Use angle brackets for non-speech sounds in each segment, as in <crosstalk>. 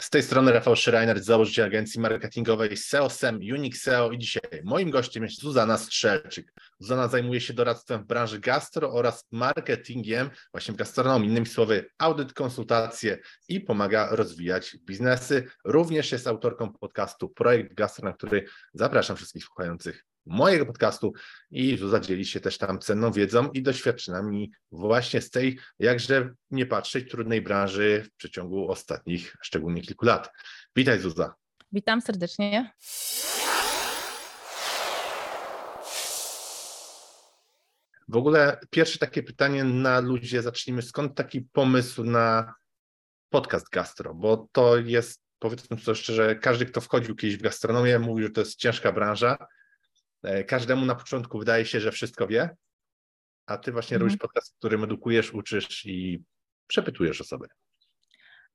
Z tej strony Rafał Schreiner, założyciel agencji marketingowej SEO, SEM, Unix SEO i dzisiaj moim gościem jest Zuzana Strzelczyk. Zuzana zajmuje się doradztwem w branży gastro oraz marketingiem właśnie gastronomii, innymi słowy audyt, konsultacje i pomaga rozwijać biznesy. Również jest autorką podcastu Projekt Gastro, na który zapraszam wszystkich słuchających mojego podcastu i zadzieli się też tam cenną wiedzą i doświadczeniami właśnie z tej, jakże nie patrzeć, trudnej branży w przeciągu ostatnich szczególnie kilku lat. Witaj Zuza. Witam serdecznie. W ogóle pierwsze takie pytanie na ludzie, zacznijmy, skąd taki pomysł na podcast gastro, bo to jest, powiedzmy sobie szczerze, każdy, kto wchodził kiedyś w gastronomię, mówi, że to jest ciężka branża, każdemu na początku wydaje się, że wszystko wie, a ty właśnie mhm. robisz podcast, w którym edukujesz, uczysz i przepytujesz osoby.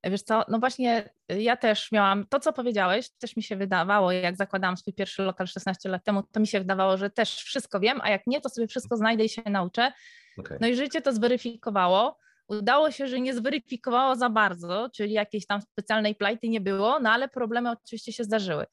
Wiesz co, no właśnie y, ja też miałam to, co powiedziałeś, też mi się wydawało, jak zakładałam swój pierwszy lokal 16 lat temu, to mi się wydawało, że też wszystko wiem, a jak nie, to sobie wszystko znajdę i się nauczę. Okay. No i życie to zweryfikowało. Udało się, że nie zweryfikowało za bardzo, czyli jakiejś tam specjalnej plajty nie było, no ale problemy oczywiście się zdarzyły.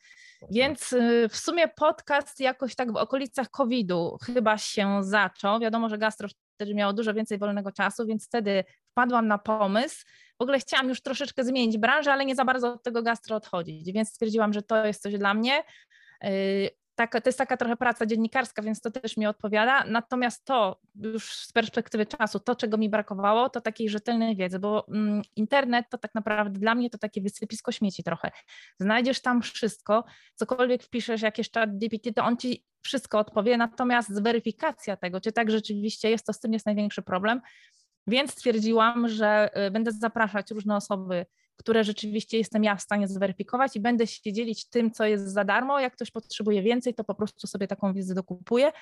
Więc y, w sumie podcast jakoś tak w okolicach COVID-u chyba się zaczął. Wiadomo, że gastro wtedy miało dużo więcej wolnego czasu, więc wtedy wpadłam na pomysł. W ogóle chciałam już troszeczkę zmienić branżę, ale nie za bardzo od tego gastro odchodzić, więc stwierdziłam, że to jest coś dla mnie. Taka, to jest taka trochę praca dziennikarska, więc to też mi odpowiada. Natomiast to już z perspektywy czasu, to czego mi brakowało, to takiej rzetelnej wiedzy, bo mm, internet to tak naprawdę dla mnie to takie wysypisko śmieci trochę. Znajdziesz tam wszystko, cokolwiek wpiszesz, jakieś chat DPT, to on ci wszystko odpowie, natomiast zweryfikacja tego, czy tak rzeczywiście jest, to z tym jest największy problem. Więc stwierdziłam, że y, będę zapraszać różne osoby, które rzeczywiście jestem ja w stanie zweryfikować i będę się dzielić tym, co jest za darmo. Jak ktoś potrzebuje więcej, to po prostu sobie taką wiedzę dokupuję,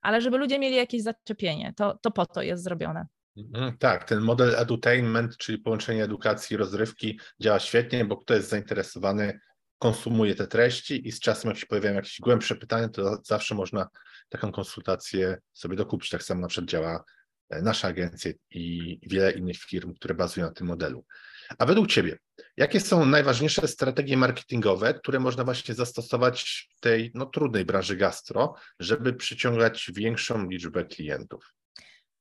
ale żeby ludzie mieli jakieś zaczepienie, to, to po to jest zrobione. Mhm, tak, ten model edutainment, czyli połączenie edukacji i rozrywki działa świetnie, bo kto jest zainteresowany, konsumuje te treści i z czasem jak się pojawiają jakieś głębsze pytania, to zawsze można taką konsultację sobie dokupić. Tak samo na przykład działa e, nasza agencja i wiele innych firm, które bazują na tym modelu. A według Ciebie, jakie są najważniejsze strategie marketingowe, które można właśnie zastosować w tej no, trudnej branży gastro, żeby przyciągać większą liczbę klientów?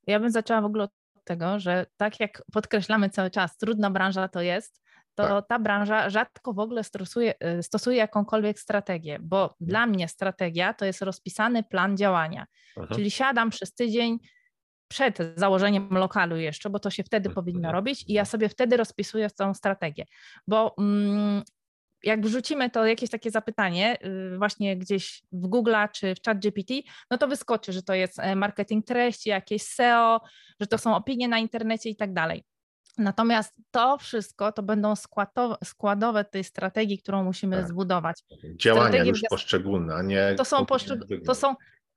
Ja bym zaczęła w ogóle od tego, że tak jak podkreślamy cały czas, trudna branża to jest, to tak. ta branża rzadko w ogóle stosuje, y, stosuje jakąkolwiek strategię, bo hmm. dla mnie strategia to jest rozpisany plan działania. Aha. Czyli siadam przez tydzień, przed założeniem lokalu jeszcze, bo to się wtedy powinno mhm. robić i ja sobie wtedy rozpisuję tą strategię, bo mm, jak wrzucimy to jakieś takie zapytanie y, właśnie gdzieś w Google czy w ChatGPT, no to wyskoczy, że to jest e, marketing treści, jakieś SEO, że to są opinie na internecie i tak dalej. Natomiast to wszystko to będą składowe, składowe tej strategii, którą musimy tak. zbudować. Działania Strategie już poszczególne, a nie. To są, poszczeg- to są,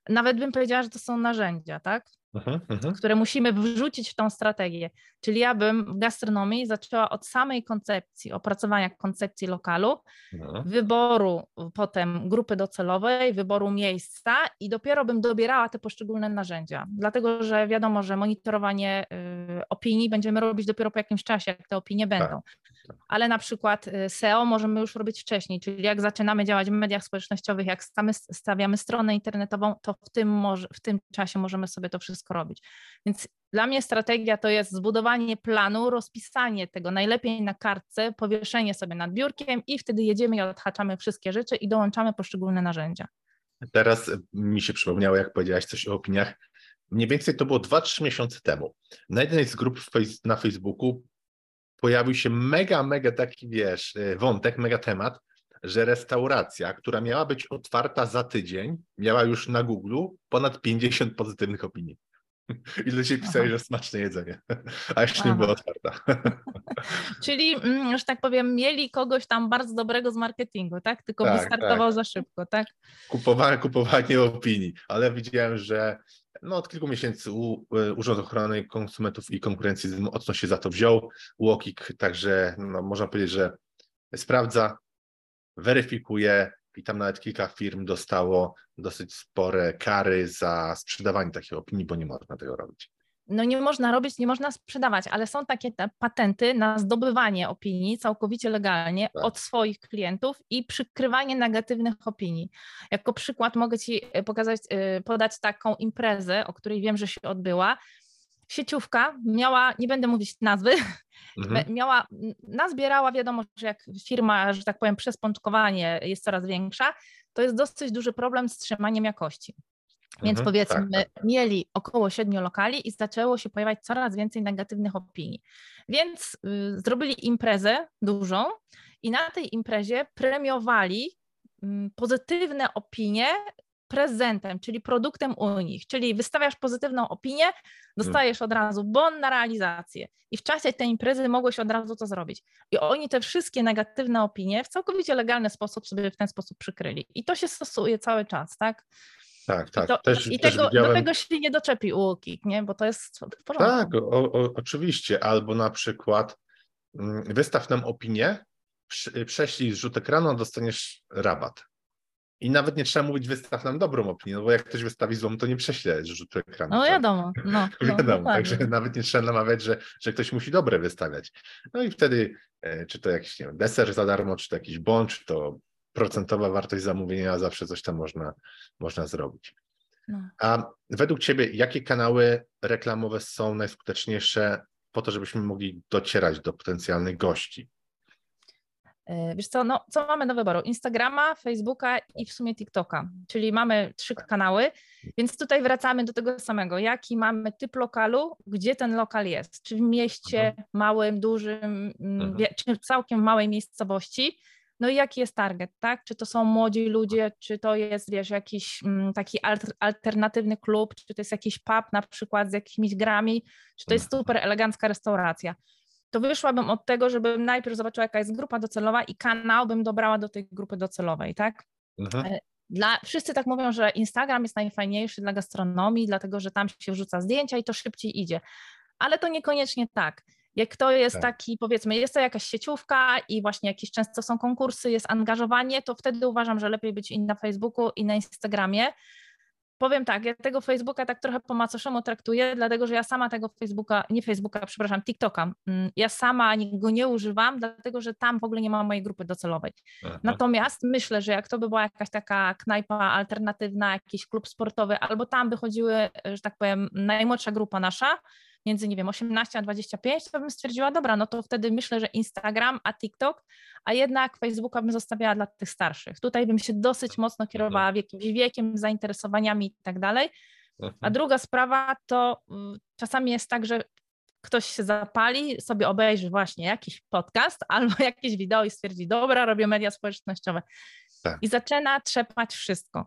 nawet bym powiedziała, że to są narzędzia, tak? Aha, aha. które musimy wrzucić w tą strategię. Czyli ja bym w gastronomii zaczęła od samej koncepcji, opracowania koncepcji lokalu, no. wyboru potem grupy docelowej, wyboru miejsca i dopiero bym dobierała te poszczególne narzędzia. Dlatego, że wiadomo, że monitorowanie y, opinii będziemy robić dopiero po jakimś czasie, jak te opinie będą. Tak, tak. Ale na przykład y, SEO możemy już robić wcześniej, czyli jak zaczynamy działać w mediach społecznościowych, jak stawiamy stronę internetową, to w tym, może, w tym czasie możemy sobie to wszystko wszystko robić. Więc dla mnie strategia to jest zbudowanie planu, rozpisanie tego najlepiej na kartce, powieszenie sobie nad biurkiem i wtedy jedziemy i odhaczamy wszystkie rzeczy i dołączamy poszczególne narzędzia. Teraz mi się przypomniało, jak powiedziałaś coś o opiniach. Mniej więcej to było 2-3 miesiące temu. Na jednej z grup na Facebooku pojawił się mega, mega taki, wiesz, wątek, mega temat, że restauracja, która miała być otwarta za tydzień, miała już na Google ponad 50 pozytywnych opinii. <laughs> I ludzie pisali, że smaczne jedzenie, <laughs> a jeszcze nie była otwarta. <laughs> Czyli, mm, że tak powiem, mieli kogoś tam bardzo dobrego z marketingu, tak? Tylko tak, wystartował tak. za szybko, tak? Kupowanie, kupowanie opinii, ale widziałem, że no, od kilku miesięcy u, e, Urząd Ochrony Konsumentów i Konkurencji mocno się za to wziął. UOKiK także, no, można powiedzieć, że sprawdza, weryfikuje, i tam nawet kilka firm dostało dosyć spore kary za sprzedawanie takiej opinii, bo nie można tego robić. no nie można robić, nie można sprzedawać, ale są takie patenty na zdobywanie opinii całkowicie legalnie tak. od swoich klientów i przykrywanie negatywnych opinii. Jako przykład mogę Ci pokazać, e, podać taką imprezę, o której wiem, że się odbyła. Sieciówka miała, nie będę mówić nazwy, <laughs> mhm. miała, nazbierała, wiadomo, że jak firma, że tak powiem, przespączkowanie jest coraz większa, to jest dosyć duży problem z trzymaniem jakości. Więc mhm, powiedzmy, tak, tak. mieli około siedmiu lokali i zaczęło się pojawiać coraz więcej negatywnych opinii. Więc y, zrobili imprezę dużą i na tej imprezie premiowali y, pozytywne opinie prezentem, czyli produktem u nich, czyli wystawiasz pozytywną opinię, dostajesz od razu bon na realizację i w czasie tej imprezy mogłeś od razu to zrobić. I oni te wszystkie negatywne opinie w całkowicie legalny sposób sobie w ten sposób przykryli. I to się stosuje cały czas, tak? Tak, tak. I, to, też, i też tego, widziałem... do tego się nie doczepi UOKiK, nie? Bo to jest w porządku. Tak, o, o, oczywiście. Albo na przykład mm, wystaw nam opinię, prześlij zrzut ekranu, dostaniesz rabat. I nawet nie trzeba mówić, wystaw nam dobrą opinię, no bo jak ktoś wystawi złą, to nie prześle rzutu ekranu. No tak? wiadomo. No, no <laughs> wiadomo, no, także nawet nie trzeba namawiać, że, że ktoś musi dobre wystawiać. No i wtedy, e, czy to jakiś nie wiem, deser za darmo, czy to jakiś bon, czy to procentowa wartość zamówienia, zawsze coś tam można, można zrobić. No. A według Ciebie, jakie kanały reklamowe są najskuteczniejsze po to, żebyśmy mogli docierać do potencjalnych gości? E, wiesz co, no, co mamy do wyboru? Instagrama, Facebooka i w sumie TikToka, czyli mamy trzy kanały, więc tutaj wracamy do tego samego. Jaki mamy typ lokalu, gdzie ten lokal jest? Czy w mieście mhm. małym, dużym, mm, mhm. czy w całkiem małej miejscowości? No i jaki jest target, tak? Czy to są młodzi ludzie, czy to jest, wiesz, jakiś mm, taki alternatywny klub, czy to jest jakiś pub na przykład z jakimiś grami, czy to jest mhm. super elegancka restauracja. To wyszłabym od tego, żebym najpierw zobaczyła, jaka jest grupa docelowa i kanał bym dobrała do tej grupy docelowej, tak? Mhm. E, dla, wszyscy tak mówią, że Instagram jest najfajniejszy dla gastronomii, dlatego że tam się wrzuca zdjęcia i to szybciej idzie. Ale to niekoniecznie tak. Jak to jest tak. taki, powiedzmy, jest to jakaś sieciówka i właśnie jakieś często są konkursy, jest angażowanie, to wtedy uważam, że lepiej być i na Facebooku, i na Instagramie. Powiem tak, ja tego Facebooka tak trochę po macoszemu traktuję, dlatego że ja sama tego Facebooka, nie Facebooka, przepraszam, TikToka, mm, ja sama go nie używam, dlatego że tam w ogóle nie ma mojej grupy docelowej. Aha. Natomiast myślę, że jak to by była jakaś taka knajpa alternatywna, jakiś klub sportowy, albo tam by chodziły, że tak powiem, najmłodsza grupa nasza, między, nie wiem, 18 a 25, to bym stwierdziła, dobra, no to wtedy myślę, że Instagram, a TikTok, a jednak Facebooka bym zostawiała dla tych starszych. Tutaj bym się dosyć mocno kierowała mhm. jakimś wiekiem, zainteresowaniami i tak dalej. A mhm. druga sprawa to mm, czasami jest tak, że ktoś się zapali, sobie obejrzy właśnie jakiś podcast albo <laughs> jakieś wideo i stwierdzi, dobra, robię media społecznościowe. Tak. I zaczyna trzepać wszystko.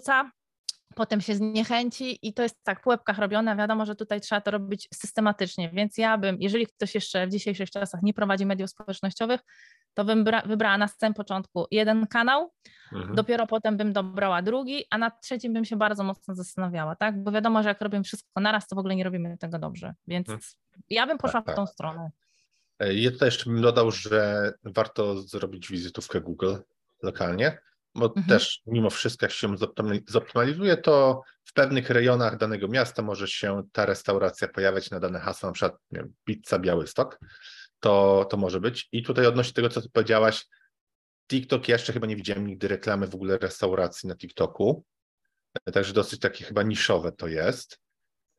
wrzucam potem się zniechęci i to jest tak w łebkach robione. Wiadomo, że tutaj trzeba to robić systematycznie, więc ja bym, jeżeli ktoś jeszcze w dzisiejszych czasach nie prowadzi mediów społecznościowych, to bym wybrała na samym początku jeden kanał, mhm. dopiero potem bym dobrała drugi, a na trzecim bym się bardzo mocno zastanawiała, tak? Bo wiadomo, że jak robimy wszystko naraz, to w ogóle nie robimy tego dobrze, więc mhm. ja bym poszła tak, w tą tak. stronę. E, ja tutaj jeszcze bym dodał, że warto zrobić wizytówkę Google lokalnie, bo mhm. też mimo wszystko, jak się zoptymalizuje, to w pewnych rejonach danego miasta może się ta restauracja pojawiać na dane hasło, na przykład nie wiem, pizza Białystok, to, to może być. I tutaj odnośnie tego, co ty powiedziałaś, TikTok, ja jeszcze chyba nie widziałem nigdy reklamy w ogóle restauracji na TikToku, także dosyć takie chyba niszowe to jest.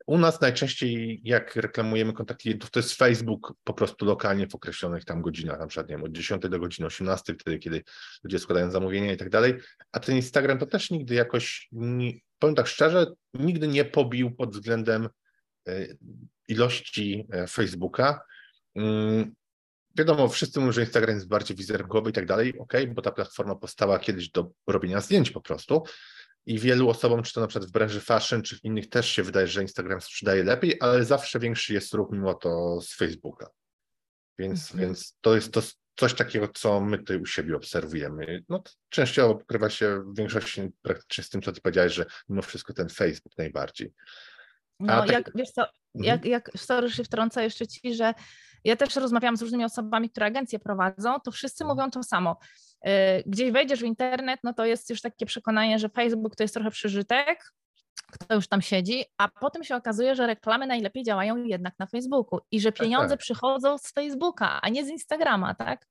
U nas najczęściej, jak reklamujemy kontakt klientów, to jest Facebook po prostu lokalnie w określonych tam godzinach, na przykład nie wiem, od 10 do godziny 18, wtedy, kiedy ludzie składają zamówienia i tak dalej. A ten Instagram to też nigdy jakoś, nie, powiem tak szczerze, nigdy nie pobił pod względem e, ilości e, Facebooka. Mm, wiadomo, wszyscy mówią, że Instagram jest bardziej wizerunkowy i tak dalej, ok, bo ta platforma powstała kiedyś do robienia zdjęć po prostu, i wielu osobom, czy to na przykład w branży fashion, czy w innych też się wydaje, że Instagram sprzedaje lepiej, ale zawsze większy jest ruch mimo to z Facebooka. Więc, mhm. więc to jest to coś takiego, co my tutaj u siebie obserwujemy. No, częściowo pokrywa się w większości praktycznie z tym, co ty powiedziałeś, że mimo wszystko ten Facebook najbardziej. No, tak... jak wiesz co, mhm. jak, jak sorry, się wtrącę jeszcze ci, że ja też rozmawiałam z różnymi osobami, które agencje prowadzą, to wszyscy mhm. mówią to samo. Y, gdzieś wejdziesz w internet, no to jest już takie przekonanie, że Facebook to jest trochę przeżytek, kto już tam siedzi, a potem się okazuje, że reklamy najlepiej działają jednak na Facebooku i że pieniądze tak, tak. przychodzą z Facebooka, a nie z Instagrama, tak?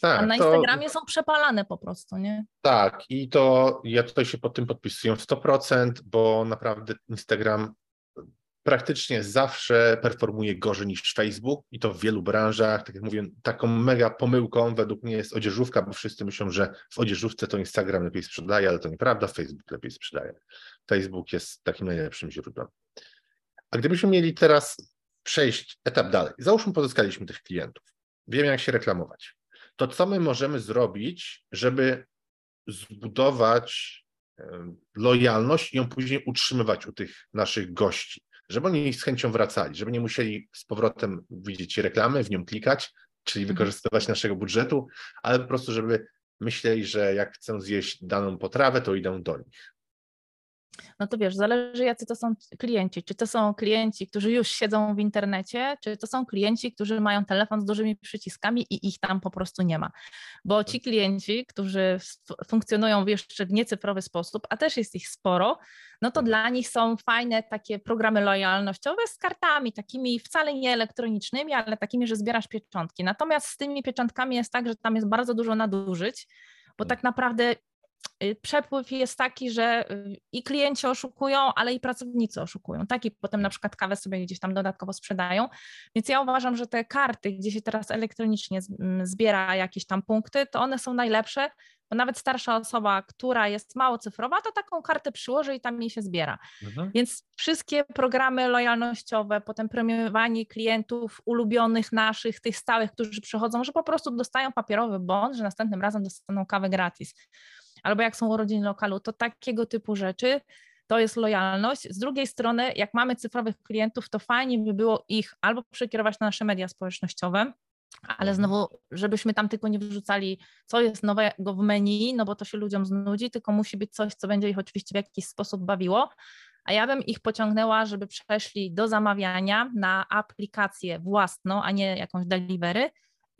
Tak, a na Instagramie to, są przepalane po prostu, nie? Tak, i to ja tutaj się pod tym podpisuję 100%, bo naprawdę Instagram praktycznie zawsze performuje gorzej niż Facebook i to w wielu branżach. Tak jak mówię, taką mega pomyłką według mnie jest odzieżówka, bo wszyscy myślą, że w odzieżówce to Instagram lepiej sprzedaje, ale to nieprawda, Facebook lepiej sprzedaje. Facebook jest takim najlepszym źródłem. A gdybyśmy mieli teraz przejść etap dalej, załóżmy pozyskaliśmy tych klientów, wiemy jak się reklamować, to co my możemy zrobić, żeby zbudować lojalność i ją później utrzymywać u tych naszych gości? Żeby oni z chęcią wracali, żeby nie musieli z powrotem widzieć reklamy, w nią klikać, czyli mhm. wykorzystywać naszego budżetu, ale po prostu, żeby myśleli, że jak chcą zjeść daną potrawę, to idą do nich no to wiesz, zależy jacy to są klienci. Czy to są klienci, którzy już siedzą w internecie, czy to są klienci, którzy mają telefon z dużymi przyciskami i ich tam po prostu nie ma. Bo ci klienci, którzy funkcjonują w jeszcze niecyfrowy sposób, a też jest ich sporo, no to dla nich są fajne takie programy lojalnościowe z kartami, takimi wcale nie elektronicznymi, ale takimi, że zbierasz pieczątki. Natomiast z tymi pieczątkami jest tak, że tam jest bardzo dużo nadużyć, bo tak naprawdę Y, przepływ jest taki, że y, i klienci oszukują, ale i pracownicy oszukują. Tak i potem na przykład kawę sobie gdzieś tam dodatkowo sprzedają. Więc ja uważam, że te karty, gdzie się teraz elektronicznie zbiera jakieś tam punkty, to one są najlepsze, bo nawet starsza osoba, która jest mało cyfrowa, to taką kartę przyłoży i tam jej się zbiera. Mhm. Więc wszystkie programy lojalnościowe, potem premiowanie klientów ulubionych naszych, tych stałych, którzy przychodzą, że po prostu dostają papierowy bon, że następnym razem dostaną kawę gratis albo jak są urodziny lokalu, to takiego typu rzeczy to jest lojalność. Z drugiej strony, jak mamy cyfrowych klientów, to fajnie by było ich albo przekierować na nasze media społecznościowe, ale mhm. znowu, żebyśmy tam tylko nie wrzucali, co jest nowego w menu, no bo to się ludziom znudzi, tylko musi być coś, co będzie ich oczywiście w jakiś sposób bawiło. A ja bym ich pociągnęła, żeby przeszli do zamawiania na aplikację własną, a nie jakąś delivery,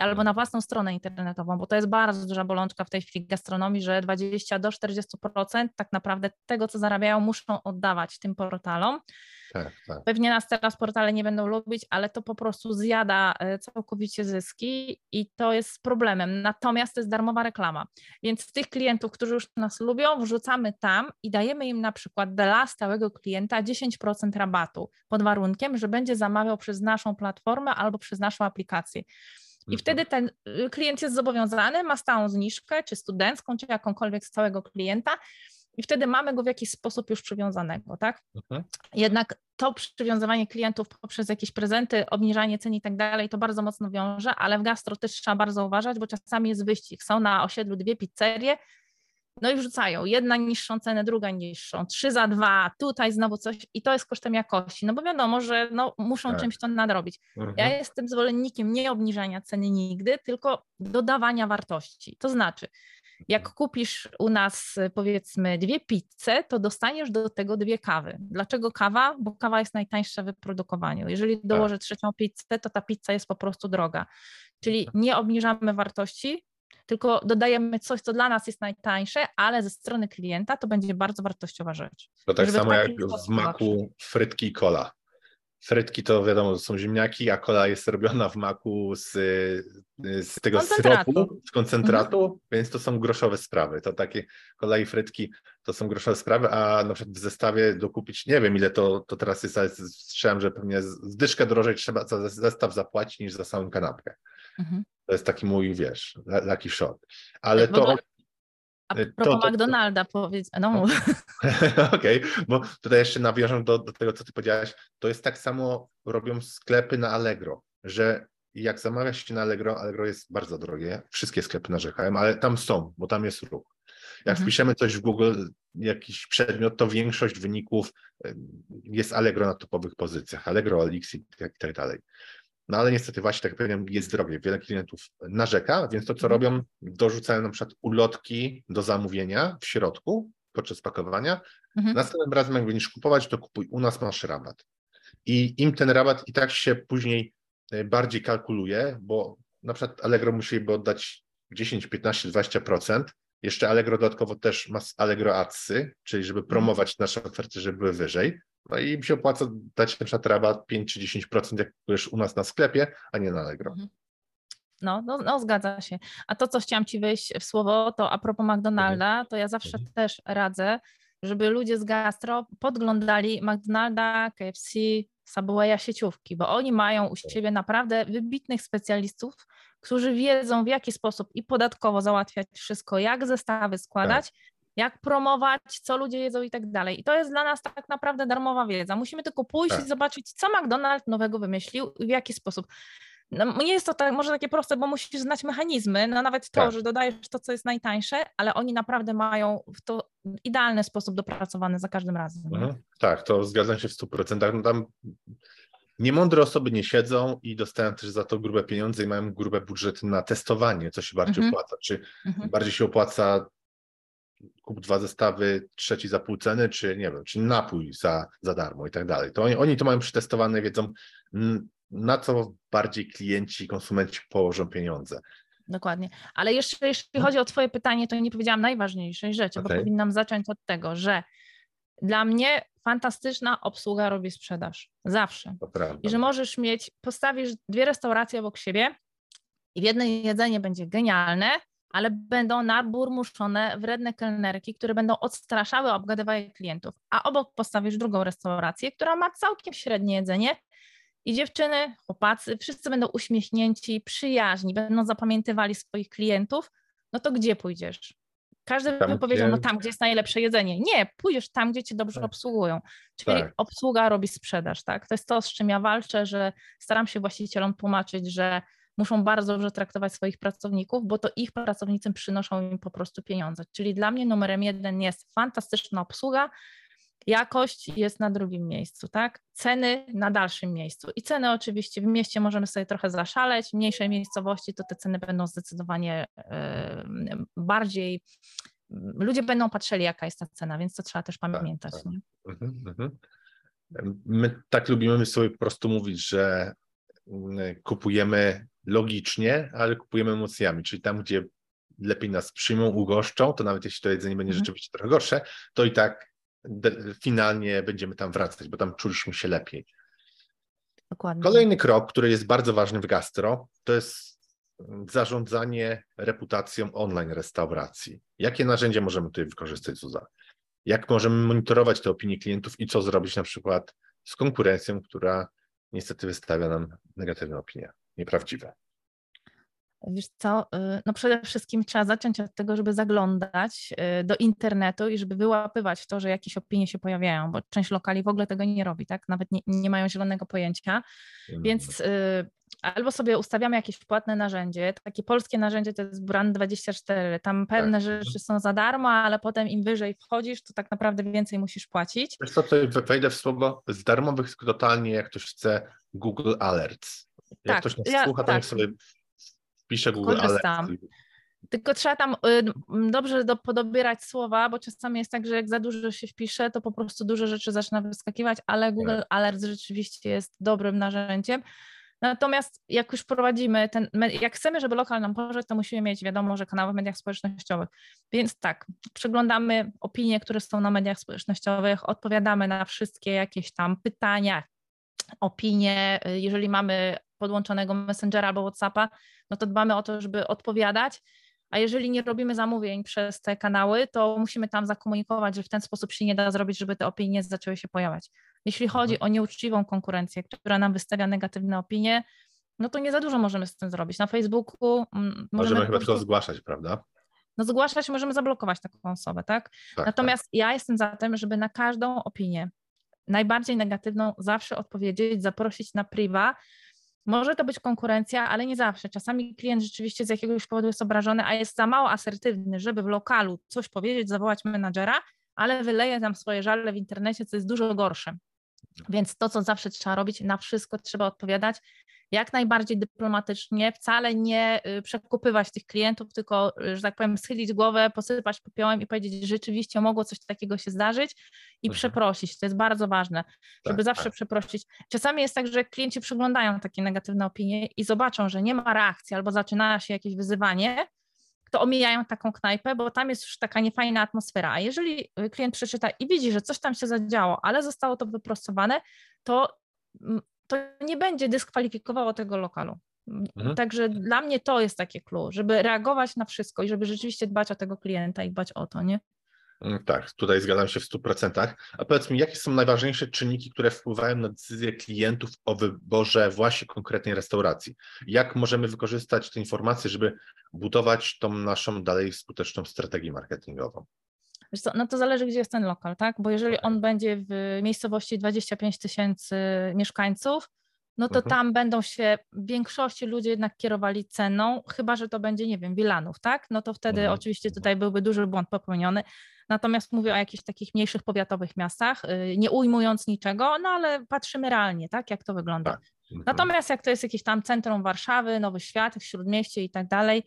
albo na własną stronę internetową, bo to jest bardzo duża bolączka w tej chwili gastronomii, że 20 do 40% tak naprawdę tego, co zarabiają, muszą oddawać tym portalom. Tak, tak. Pewnie nas teraz portale nie będą lubić, ale to po prostu zjada e, całkowicie zyski i to jest problemem. Natomiast to jest darmowa reklama. Więc tych klientów, którzy już nas lubią, wrzucamy tam i dajemy im na przykład dla stałego klienta 10% rabatu pod warunkiem, że będzie zamawiał przez naszą platformę albo przez naszą aplikację. I wtedy ten y, klient jest zobowiązany, ma stałą zniżkę, czy studencką, czy jakąkolwiek z całego klienta, i wtedy mamy go w jakiś sposób już przywiązanego, tak? Mhm. Jednak to przywiązywanie klientów poprzez jakieś prezenty, obniżanie cen i tak dalej, to bardzo mocno wiąże, ale w gastro też trzeba bardzo uważać, bo czasami jest wyścig. Są na osiedlu dwie pizzerie, no i wrzucają jedna niższą cenę, druga niższą, trzy za dwa, tutaj znowu coś i to jest kosztem jakości, no bo wiadomo, że no, muszą tak. czymś to nadrobić. Mhm. Ja jestem zwolennikiem nie obniżania ceny nigdy, tylko dodawania wartości. To znaczy, jak mhm. kupisz u nas powiedzmy dwie pizze, to dostaniesz do tego dwie kawy. Dlaczego kawa? Bo kawa jest najtańsza w wyprodukowaniu. Jeżeli tak. dołożę trzecią pizzę, to ta pizza jest po prostu droga. Czyli tak. nie obniżamy wartości, tylko dodajemy coś, co dla nas jest najtańsze, ale ze strony klienta to będzie bardzo wartościowa rzecz. To tak samo jak w maku frytki i kola. Frytki to wiadomo, są ziemniaki, a kola jest robiona w maku z, z tego syropu, z koncentratu, mhm. więc to są groszowe sprawy. To takie kola i frytki to są groszowe sprawy, a na przykład w zestawie dokupić, nie wiem ile to, to teraz jest, ale słyszałem, że pewnie zdyszkę drożej trzeba za zestaw zapłacić niż za samą kanapkę. Mhm. To jest taki mój, wiesz, lucky shot. Ale to... A propos to, McDonalda powiedz, no <laughs> Okej, okay, bo tutaj jeszcze nawiążę do, do tego, co ty powiedziałaś, to jest tak samo robią sklepy na Allegro, że jak zamawiasz się na Allegro, Allegro jest bardzo drogie, wszystkie sklepy narzekają, ale tam są, bo tam jest ruch. Jak mhm. wpiszemy coś w Google, jakiś przedmiot, to większość wyników jest Allegro na topowych pozycjach, Allegro, Elix i tak, tak dalej. No ale niestety właśnie, tak jak powiedziałem, jest drogie. Wiele klientów narzeka, więc to co mhm. robią, dorzucają na przykład ulotki do zamówienia w środku podczas pakowania. Mhm. Następnym razem jak będziesz kupować, to kupuj u nas, masz rabat. I im ten rabat i tak się później e, bardziej kalkuluje, bo na przykład Allegro musieliby oddać 10, 15, 20%. Jeszcze Allegro dodatkowo też ma Allegro Adsy, czyli żeby mhm. promować nasze oferty, żeby były wyżej. No i im się opłaca dać na przykład rabat 5 czy 10%, jak kupujesz u nas na sklepie, a nie na Allegro. Mhm. No, no, no, zgadza się. A to, co chciałam Ci wejść w słowo, to a propos McDonalda, to ja zawsze mhm. też radzę, żeby ludzie z gastro podglądali McDonalda, KFC, Subwaya sieciówki, bo oni mają u tak. siebie naprawdę wybitnych specjalistów, którzy wiedzą w jaki sposób i podatkowo załatwiać wszystko, jak zestawy składać, tak. Jak promować, co ludzie jedzą i tak dalej. I to jest dla nas tak naprawdę darmowa wiedza. Musimy tylko pójść tak. i zobaczyć, co McDonald's nowego wymyślił i w jaki sposób. No, nie jest to tak, może takie proste, bo musisz znać mechanizmy, no nawet to, tak. że dodajesz to, co jest najtańsze, ale oni naprawdę mają w to idealny sposób dopracowane za każdym razem. Mhm. Tak, to zgadzam się w 100%. No tam niemądre osoby nie siedzą i dostają też za to grube pieniądze i mają grube budżety na testowanie, co się bardziej mhm. opłaca. Czy mhm. bardziej się opłaca kup dwa zestawy, trzeci za pół ceny, czy nie wiem, czy napój za, za darmo i tak dalej. To oni, oni to mają przetestowane, wiedzą na co bardziej klienci, konsumenci położą pieniądze. Dokładnie. Ale jeszcze jeśli chodzi o Twoje pytanie, to nie powiedziałam najważniejszej rzeczy, okay. bo powinnam zacząć od tego, że dla mnie fantastyczna obsługa robi sprzedaż. Zawsze. I że możesz mieć, postawisz dwie restauracje obok siebie i w jednej jedzenie będzie genialne, ale będą naburmuszone wredne kelnerki, które będą odstraszały, obgadywały klientów. A obok postawisz drugą restaurację, która ma całkiem średnie jedzenie, i dziewczyny, chłopacy, wszyscy będą uśmiechnięci, przyjaźni, będą zapamiętywali swoich klientów, no to gdzie pójdziesz? Każdy tam, by powiedział, gdzie... no tam, gdzie jest najlepsze jedzenie. Nie, pójdziesz tam, gdzie cię dobrze tak. obsługują. Czyli tak. obsługa robi sprzedaż, tak? To jest to, z czym ja walczę, że staram się właścicielom tłumaczyć, że muszą bardzo dobrze traktować swoich pracowników, bo to ich pracownicy przynoszą im po prostu pieniądze. Czyli dla mnie numerem jeden jest fantastyczna obsługa, Jakość jest na drugim miejscu, tak? Ceny na dalszym miejscu. I ceny oczywiście w mieście możemy sobie trochę zaszaleć, w mniejszej miejscowości to te ceny będą zdecydowanie bardziej, ludzie będą patrzyli, jaka jest ta cena, więc to trzeba też tak, pamiętać. Tak, tak. Mhm, mhm. My tak lubimy sobie po prostu mówić, że mm, kupujemy logicznie, ale kupujemy emocjami, czyli tam, gdzie lepiej nas przyjmą, ugoszczą, to nawet jeśli to jedzenie będzie mhm. rzeczywiście trochę gorsze, to i tak finalnie będziemy tam wracać, bo tam czuliśmy się lepiej. Dokładnie. Kolejny krok, który jest bardzo ważny w gastro, to jest zarządzanie reputacją online restauracji. Jakie narzędzia możemy tutaj wykorzystać, Zuza? Jak możemy monitorować te opinie klientów i co zrobić na przykład z konkurencją, która niestety wystawia nam negatywne opinie, nieprawdziwe? Wiesz co, y, no przede wszystkim trzeba zacząć od tego, żeby zaglądać y, do internetu i żeby wyłapywać to, że jakieś opinie się pojawiają, bo część lokali w ogóle tego nie robi, tak? Nawet nie, nie mają zielonego pojęcia, więc y, albo sobie ustawiamy jakieś płatne narzędzie, takie polskie narzędzie to jest Brand24, tam pewne tak. rzeczy są za darmo, ale potem im wyżej wchodzisz, to tak naprawdę więcej musisz płacić. Wiesz co, tutaj wejdę w słowo z darmowych totalnie, jak ktoś chce Google Alerts. Jak tak, ktoś nas ja, słucha, to tak. sobie Piszę Google Korzystam. Alert. Tylko trzeba tam y, dobrze do, podobierać słowa, bo czasami jest tak, że jak za dużo się wpisze, to po prostu dużo rzeczy zaczyna wyskakiwać, ale Google tak. Alert rzeczywiście jest dobrym narzędziem. Natomiast jak już prowadzimy ten, jak chcemy, żeby lokal nam poszedł, to musimy mieć wiadomo, że kanały w mediach społecznościowych. Więc tak, przeglądamy opinie, które są na mediach społecznościowych, odpowiadamy na wszystkie jakieś tam pytania, opinie. Jeżeli mamy podłączonego Messengera albo WhatsAppa, no to dbamy o to, żeby odpowiadać. A jeżeli nie robimy zamówień przez te kanały, to musimy tam zakomunikować, że w ten sposób się nie da zrobić, żeby te opinie zaczęły się pojawiać. Jeśli mhm. chodzi o nieuczciwą konkurencję, która nam wystawia negatywne opinie, no to nie za dużo możemy z tym zrobić. Na Facebooku możemy, możemy chyba to zgłaszać, prawda? No zgłaszać możemy zablokować taką osobę, tak? tak Natomiast tak. ja jestem za tym, żeby na każdą opinię, najbardziej negatywną, zawsze odpowiedzieć, zaprosić na priwa, Może to być konkurencja, ale nie zawsze. Czasami klient rzeczywiście z jakiegoś powodu jest obrażony, a jest za mało asertywny, żeby w lokalu coś powiedzieć, zawołać menadżera, ale wyleje tam swoje żale w internecie, co jest dużo gorsze. Więc to, co zawsze trzeba robić, na wszystko trzeba odpowiadać jak najbardziej dyplomatycznie, wcale nie y, przekupywać tych klientów, tylko, y, że tak powiem, schylić głowę, posypać popiołem i powiedzieć, że rzeczywiście mogło coś takiego się zdarzyć i mhm. przeprosić. To jest bardzo ważne, żeby tak, zawsze tak. przeprosić. Czasami jest tak, że klienci przeglądają takie negatywne opinie i zobaczą, że nie ma reakcji albo zaczyna się jakieś wyzywanie, to omijają taką knajpę, bo tam jest już taka niefajna atmosfera. A jeżeli y, klient przeczyta i widzi, że coś tam się zadziało, ale zostało to wyprostowane, to mm, to nie będzie dyskwalifikowało tego lokalu. Mhm. Także dla mnie to jest takie clue, żeby reagować na wszystko i żeby rzeczywiście dbać o tego klienta i dbać o to, nie? Mm, tak, tutaj zgadzam się w 100%. A powiedz mi, jakie są najważniejsze czynniki, które wpływają na decyzję klientów o wyborze właśnie konkretnej restauracji? Jak możemy wykorzystać te informacje, żeby budować tą naszą dalej skuteczną strategię marketingową? Wiesz co, no to zależy, gdzie jest ten lokal, tak? Bo jeżeli on będzie w miejscowości 25 tysięcy mieszkańców, no to mhm. tam będą się w większości ludzie jednak kierowali ceną, chyba że to będzie, nie wiem, Wilanów, tak? No to wtedy mhm. oczywiście tutaj byłby duży błąd popełniony. Natomiast mówię o jakichś takich mniejszych powiatowych miastach, y, nie ujmując niczego, no ale patrzymy realnie, tak, jak to wygląda. Tak. Mhm. Natomiast jak to jest jakieś tam centrum Warszawy, Nowy Świat, Śródmieście i tak dalej,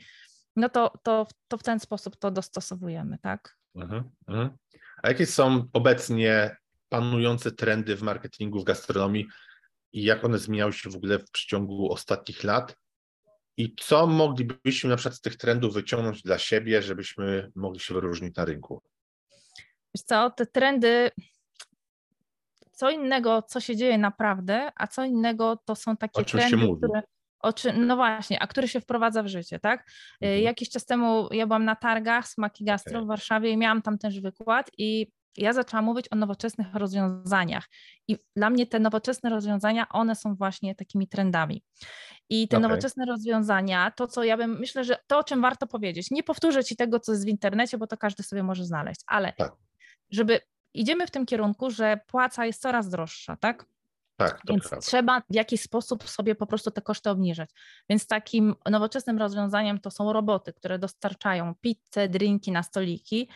no to, to, to w ten sposób to dostosowujemy, tak? Mhm, mhm. A jakie są obecnie panujące trendy w marketingu, w gastronomii i jak one zmieniały się w ogóle w przeciągu ostatnich lat? I co moglibyśmy na przykład z tych trendów wyciągnąć dla siebie, żebyśmy mogli się wyróżnić na rynku? Wiesz co, te trendy, co innego, co się dzieje naprawdę, a co innego to są takie trendy, które, Oczy, no właśnie, a który się wprowadza w życie, tak? Mhm. Jakiś czas temu ja byłam na targach Smaki Gastro okay. w Warszawie i miałam tam też wykład i ja zaczęłam mówić o nowoczesnych rozwiązaniach. I dla mnie te nowoczesne rozwiązania, one są właśnie takimi trendami. I te okay. nowoczesne rozwiązania, to co ja bym, myślę, że to, o czym warto powiedzieć, nie powtórzę Ci tego, co jest w internecie, bo to każdy sobie może znaleźć, ale tak. żeby idziemy w tym kierunku, że płaca jest coraz droższa, tak? Tak, Więc prawda. trzeba w jakiś sposób sobie po prostu te koszty obniżać. Więc takim nowoczesnym rozwiązaniem to są roboty, które dostarczają pizzę, drinki na stoliki.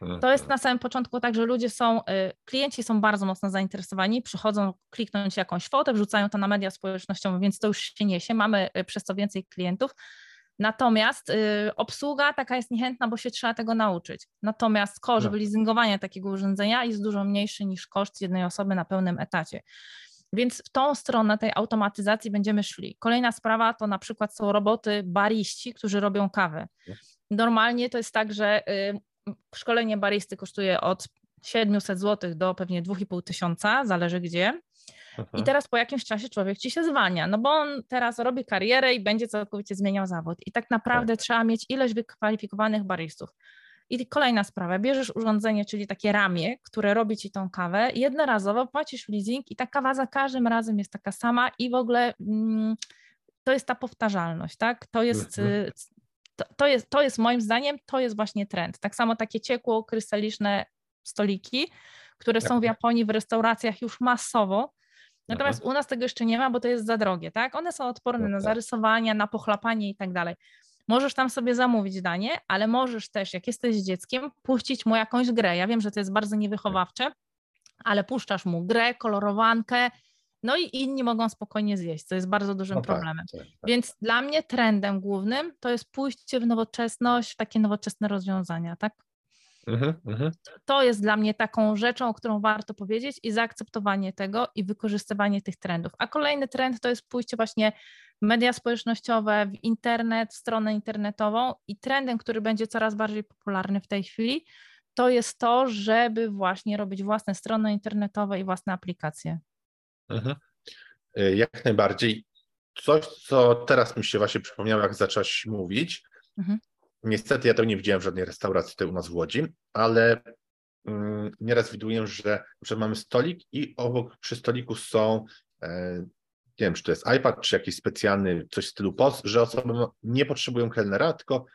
To jest mhm. na samym początku tak, że ludzie są, y, klienci są bardzo mocno zainteresowani, przychodzą kliknąć jakąś fotę, wrzucają to na media społecznościowe, więc to już się niesie, mamy y, przez to więcej klientów. Natomiast y, obsługa taka jest niechętna, bo się trzeba tego nauczyć. Natomiast koszt no. wyleasingowania takiego urządzenia jest dużo mniejszy niż koszt jednej osoby na pełnym etacie. Więc w tą stronę tej automatyzacji będziemy szli. Kolejna sprawa to na przykład są roboty bariści, którzy robią kawę. Normalnie to jest tak, że y, szkolenie baristy kosztuje od 700 zł do pewnie 2,5 tysiąca, zależy gdzie. I teraz po jakimś czasie człowiek ci się zwalnia, no bo on teraz robi karierę i będzie całkowicie zmieniał zawód. I tak naprawdę tak. trzeba mieć ilość wykwalifikowanych baristów. I kolejna sprawa, bierzesz urządzenie, czyli takie ramię, które robi ci tą kawę, jednorazowo płacisz leasing i ta kawa za każdym razem jest taka sama i w ogóle mm, to jest ta powtarzalność, tak? To jest, mhm. y, to, to, jest, to jest moim zdaniem, to jest właśnie trend. Tak samo takie ciekło, krystaliczne stoliki, które są w tak. Japonii w restauracjach już masowo, Natomiast Aha. u nas tego jeszcze nie ma, bo to jest za drogie, tak? One są odporne no na tak. zarysowania, na pochlapanie i tak dalej. Możesz tam sobie zamówić danie, ale możesz też, jak jesteś dzieckiem, puścić mu jakąś grę. Ja wiem, że to jest bardzo niewychowawcze, ale puszczasz mu grę, kolorowankę, no i inni mogą spokojnie zjeść, co jest bardzo dużym no tak, problemem. Tak, tak. Więc dla mnie trendem głównym to jest pójście w nowoczesność, w takie nowoczesne rozwiązania, tak? Mhm, mhm. To jest dla mnie taką rzeczą, o którą warto powiedzieć i zaakceptowanie tego i wykorzystywanie tych trendów. A kolejny trend to jest pójście właśnie w media społecznościowe, w internet, w stronę internetową i trendem, który będzie coraz bardziej popularny w tej chwili, to jest to, żeby właśnie robić własne strony internetowe i własne aplikacje. Mhm. Y, jak najbardziej. Coś, co teraz mi się właśnie przypomniało, jak zaczęłaś mówić, mhm. Niestety ja tego nie widziałem w żadnej restauracji tutaj u nas w Łodzi, ale mm, nieraz widuję, że, że mamy stolik i obok przy stoliku są e, nie wiem, czy to jest iPad, czy jakiś specjalny, coś w stylu POS, że osoby nie potrzebują kelnera, tylko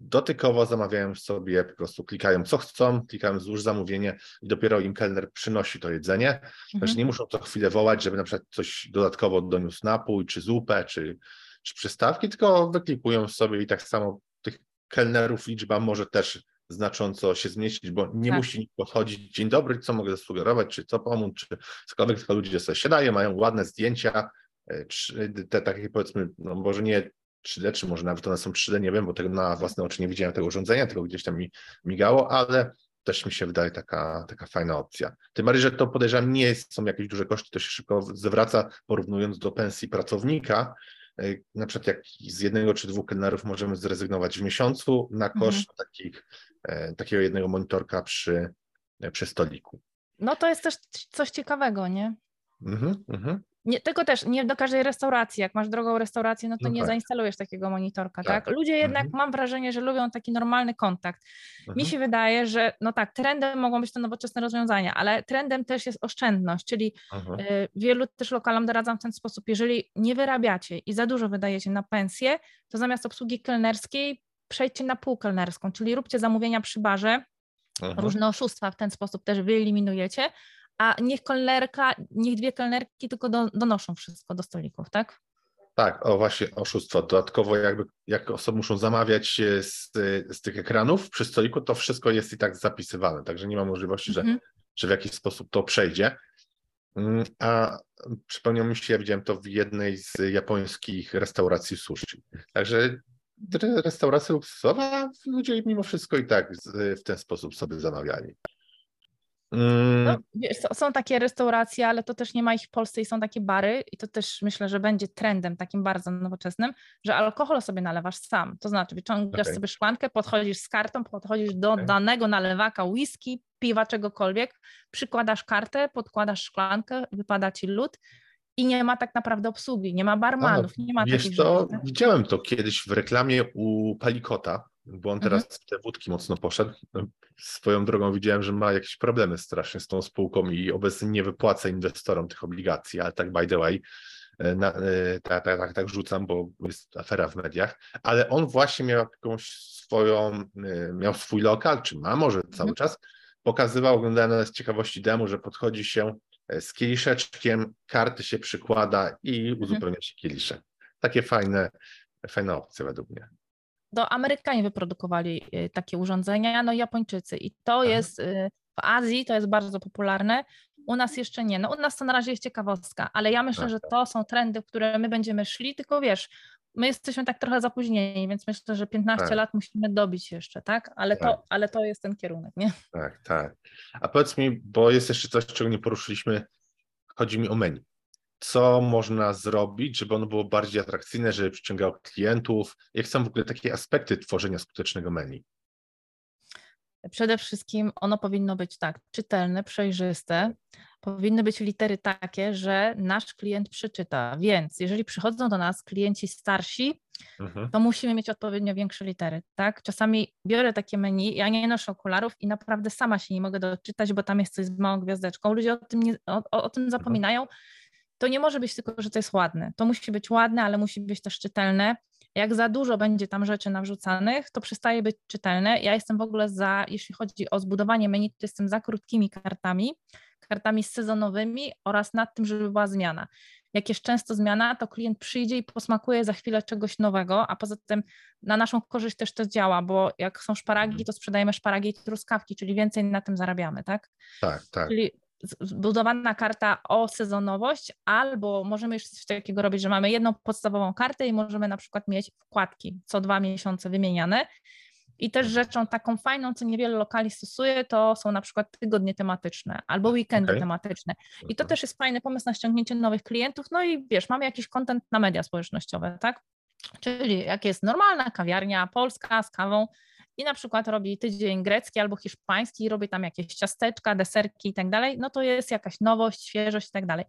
dotykowo zamawiają sobie, po prostu klikają co chcą, klikają złóż zamówienie i dopiero im kelner przynosi to jedzenie. Mhm. Także nie muszą co chwilę wołać, żeby na przykład coś dodatkowo doniósł napój, czy zupę, czy, czy przystawki, tylko wyklikują sobie i tak samo tych kelnerów liczba może też znacząco się zmniejszyć, bo nie tak. musi nikt podchodzić, dzień dobry, co mogę zasugerować, czy co pomóc, czy cokolwiek, tylko ludzie sobie siadają, mają ładne zdjęcia, te takie powiedzmy, no może nie 3D, czy może nawet one są 3D, nie wiem, bo tego na własne oczy nie widziałem tego urządzenia, tylko gdzieś tam mi migało, ale też mi się wydaje taka, taka fajna opcja. Tym bardziej, że to podejrzewam nie są jakieś duże koszty, to się szybko zwraca, porównując do pensji pracownika, E, na przykład jak z jednego czy dwóch kelnerów możemy zrezygnować w miesiącu na mhm. koszt mhm. takich, e, takiego jednego monitorka przy, e, przy stoliku. No to jest też coś ciekawego, nie? Mhm, mhm. Nie, tylko też nie do każdej restauracji. Jak masz drogą restaurację, no to no nie tak. zainstalujesz takiego monitorka, tak? tak? Ludzie jednak, mhm. mam wrażenie, że lubią taki normalny kontakt. Mhm. Mi się wydaje, że no tak, trendem mogą być te nowoczesne rozwiązania, ale trendem też jest oszczędność, czyli mhm. y, wielu też lokalom doradzam w ten sposób, jeżeli nie wyrabiacie i za dużo wydajecie na pensję, to zamiast obsługi kelnerskiej przejdźcie na półkelnerską, czyli róbcie zamówienia przy barze, różne oszustwa w ten sposób też wyeliminujecie, a niech kelnerka, niech dwie kelnerki tylko do, donoszą wszystko do stolików, tak? Tak, o właśnie oszustwo. Dodatkowo jakby jak osoby muszą zamawiać z, z tych ekranów przy stoliku, to wszystko jest i tak zapisywane, także nie ma możliwości, że, mhm. że w jakiś sposób to przejdzie. Mm, a przypomniał mi się, ja widziałem to w jednej z japońskich restauracji sushi. Także restauracja luksusowa, ludzie mimo wszystko i tak w ten sposób sobie zamawiali. No, mm. wiesz, są takie restauracje, ale to też nie ma ich w Polsce i są takie bary i to też myślę, że będzie trendem takim bardzo nowoczesnym, że alkohol sobie nalewasz sam. To znaczy wyciągasz okay. sobie szklankę, podchodzisz z kartą, podchodzisz do okay. danego nalewaka whisky, piwa, czegokolwiek, przykładasz kartę, podkładasz szklankę, wypada ci lód i nie ma tak naprawdę obsługi, nie ma barmanów, A, nie ma wiesz to, rzeczy. Widziałem to kiedyś w reklamie u Palikota, bo on teraz mhm. w te wódki mocno poszedł. Swoją drogą widziałem, że ma jakieś problemy strasznie z tą spółką i obecnie nie wypłaca inwestorom tych obligacji, ale tak by the way, e, na, tak, tak, tak, tak rzucam, bo jest afera w mediach, ale on właśnie miał jakąś swoją, e, miał swój lokal, czy ma może cały mhm. czas, pokazywał, oglądałem z ciekawości demo, że podchodzi się z kieliszeczkiem, karty się przykłada i mhm. uzupełnia się kieliszek. Takie fajne, fajne opcje według mnie to Amerykanie wyprodukowali y, takie urządzenia, no i Japończycy. I to Aha. jest y, w Azji to jest bardzo popularne. U nas jeszcze nie. No u nas to na razie jest ciekawostka, ale ja myślę, że to są trendy, w które my będziemy szli, tylko wiesz, my jesteśmy tak trochę zapóźnieni, więc myślę, że 15 tak. lat musimy dobić jeszcze, tak? Ale, tak. To, ale to jest ten kierunek, nie? Tak, tak. A powiedz mi, bo jest jeszcze coś, czego nie poruszyliśmy, chodzi mi o menu co można zrobić, żeby ono było bardziej atrakcyjne, żeby przyciągało klientów? Jak są w ogóle takie aspekty tworzenia skutecznego menu? Przede wszystkim ono powinno być tak czytelne, przejrzyste. Powinny być litery takie, że nasz klient przeczyta. Więc jeżeli przychodzą do nas klienci starsi, mhm. to musimy mieć odpowiednio większe litery. Tak? Czasami biorę takie menu, ja nie noszę okularów i naprawdę sama się nie mogę doczytać, bo tam jest coś z małą gwiazdeczką. Ludzie o tym, nie, o, o tym mhm. zapominają. Mhm to nie może być tylko, że to jest ładne. To musi być ładne, ale musi być też czytelne. Jak za dużo będzie tam rzeczy nawrzucanych, to przestaje być czytelne. Ja jestem w ogóle za, jeśli chodzi o zbudowanie menu, to jestem za krótkimi kartami, kartami sezonowymi oraz nad tym, żeby była zmiana. Jak jest często zmiana, to klient przyjdzie i posmakuje za chwilę czegoś nowego, a poza tym na naszą korzyść też to działa, bo jak są szparagi, to sprzedajemy szparagi i truskawki, czyli więcej na tym zarabiamy, tak? Tak, tak. Czyli zbudowana karta o sezonowość, albo możemy jeszcze coś takiego robić, że mamy jedną podstawową kartę i możemy na przykład mieć wkładki co dwa miesiące wymieniane. I też rzeczą taką fajną, co niewiele lokali stosuje, to są na przykład tygodnie tematyczne albo weekendy okay. tematyczne. I to też jest fajny pomysł na ściągnięcie nowych klientów. No i wiesz, mamy jakiś kontent na media społecznościowe, tak? Czyli jak jest normalna kawiarnia polska z kawą, i na przykład robi tydzień grecki albo hiszpański robi tam jakieś ciasteczka, deserki i tak dalej, no to jest jakaś nowość, świeżość i tak dalej.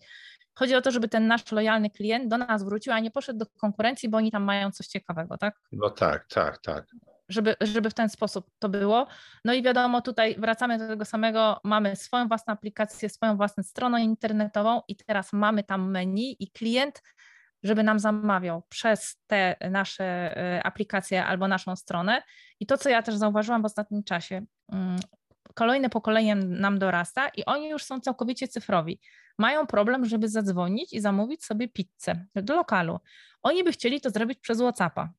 Chodzi o to, żeby ten nasz lojalny klient do nas wrócił, a nie poszedł do konkurencji, bo oni tam mają coś ciekawego, tak? No tak, tak, tak. żeby, żeby w ten sposób to było. No i wiadomo, tutaj wracamy do tego samego, mamy swoją własną aplikację, swoją własną stronę internetową i teraz mamy tam menu i klient, żeby nam zamawiał przez te nasze e, aplikacje albo naszą stronę. I to, co ja też zauważyłam w ostatnim czasie, mm, kolejne pokolenie nam dorasta i oni już są całkowicie cyfrowi. Mają problem, żeby zadzwonić i zamówić sobie pizzę do lokalu. Oni by chcieli to zrobić przez WhatsAppa.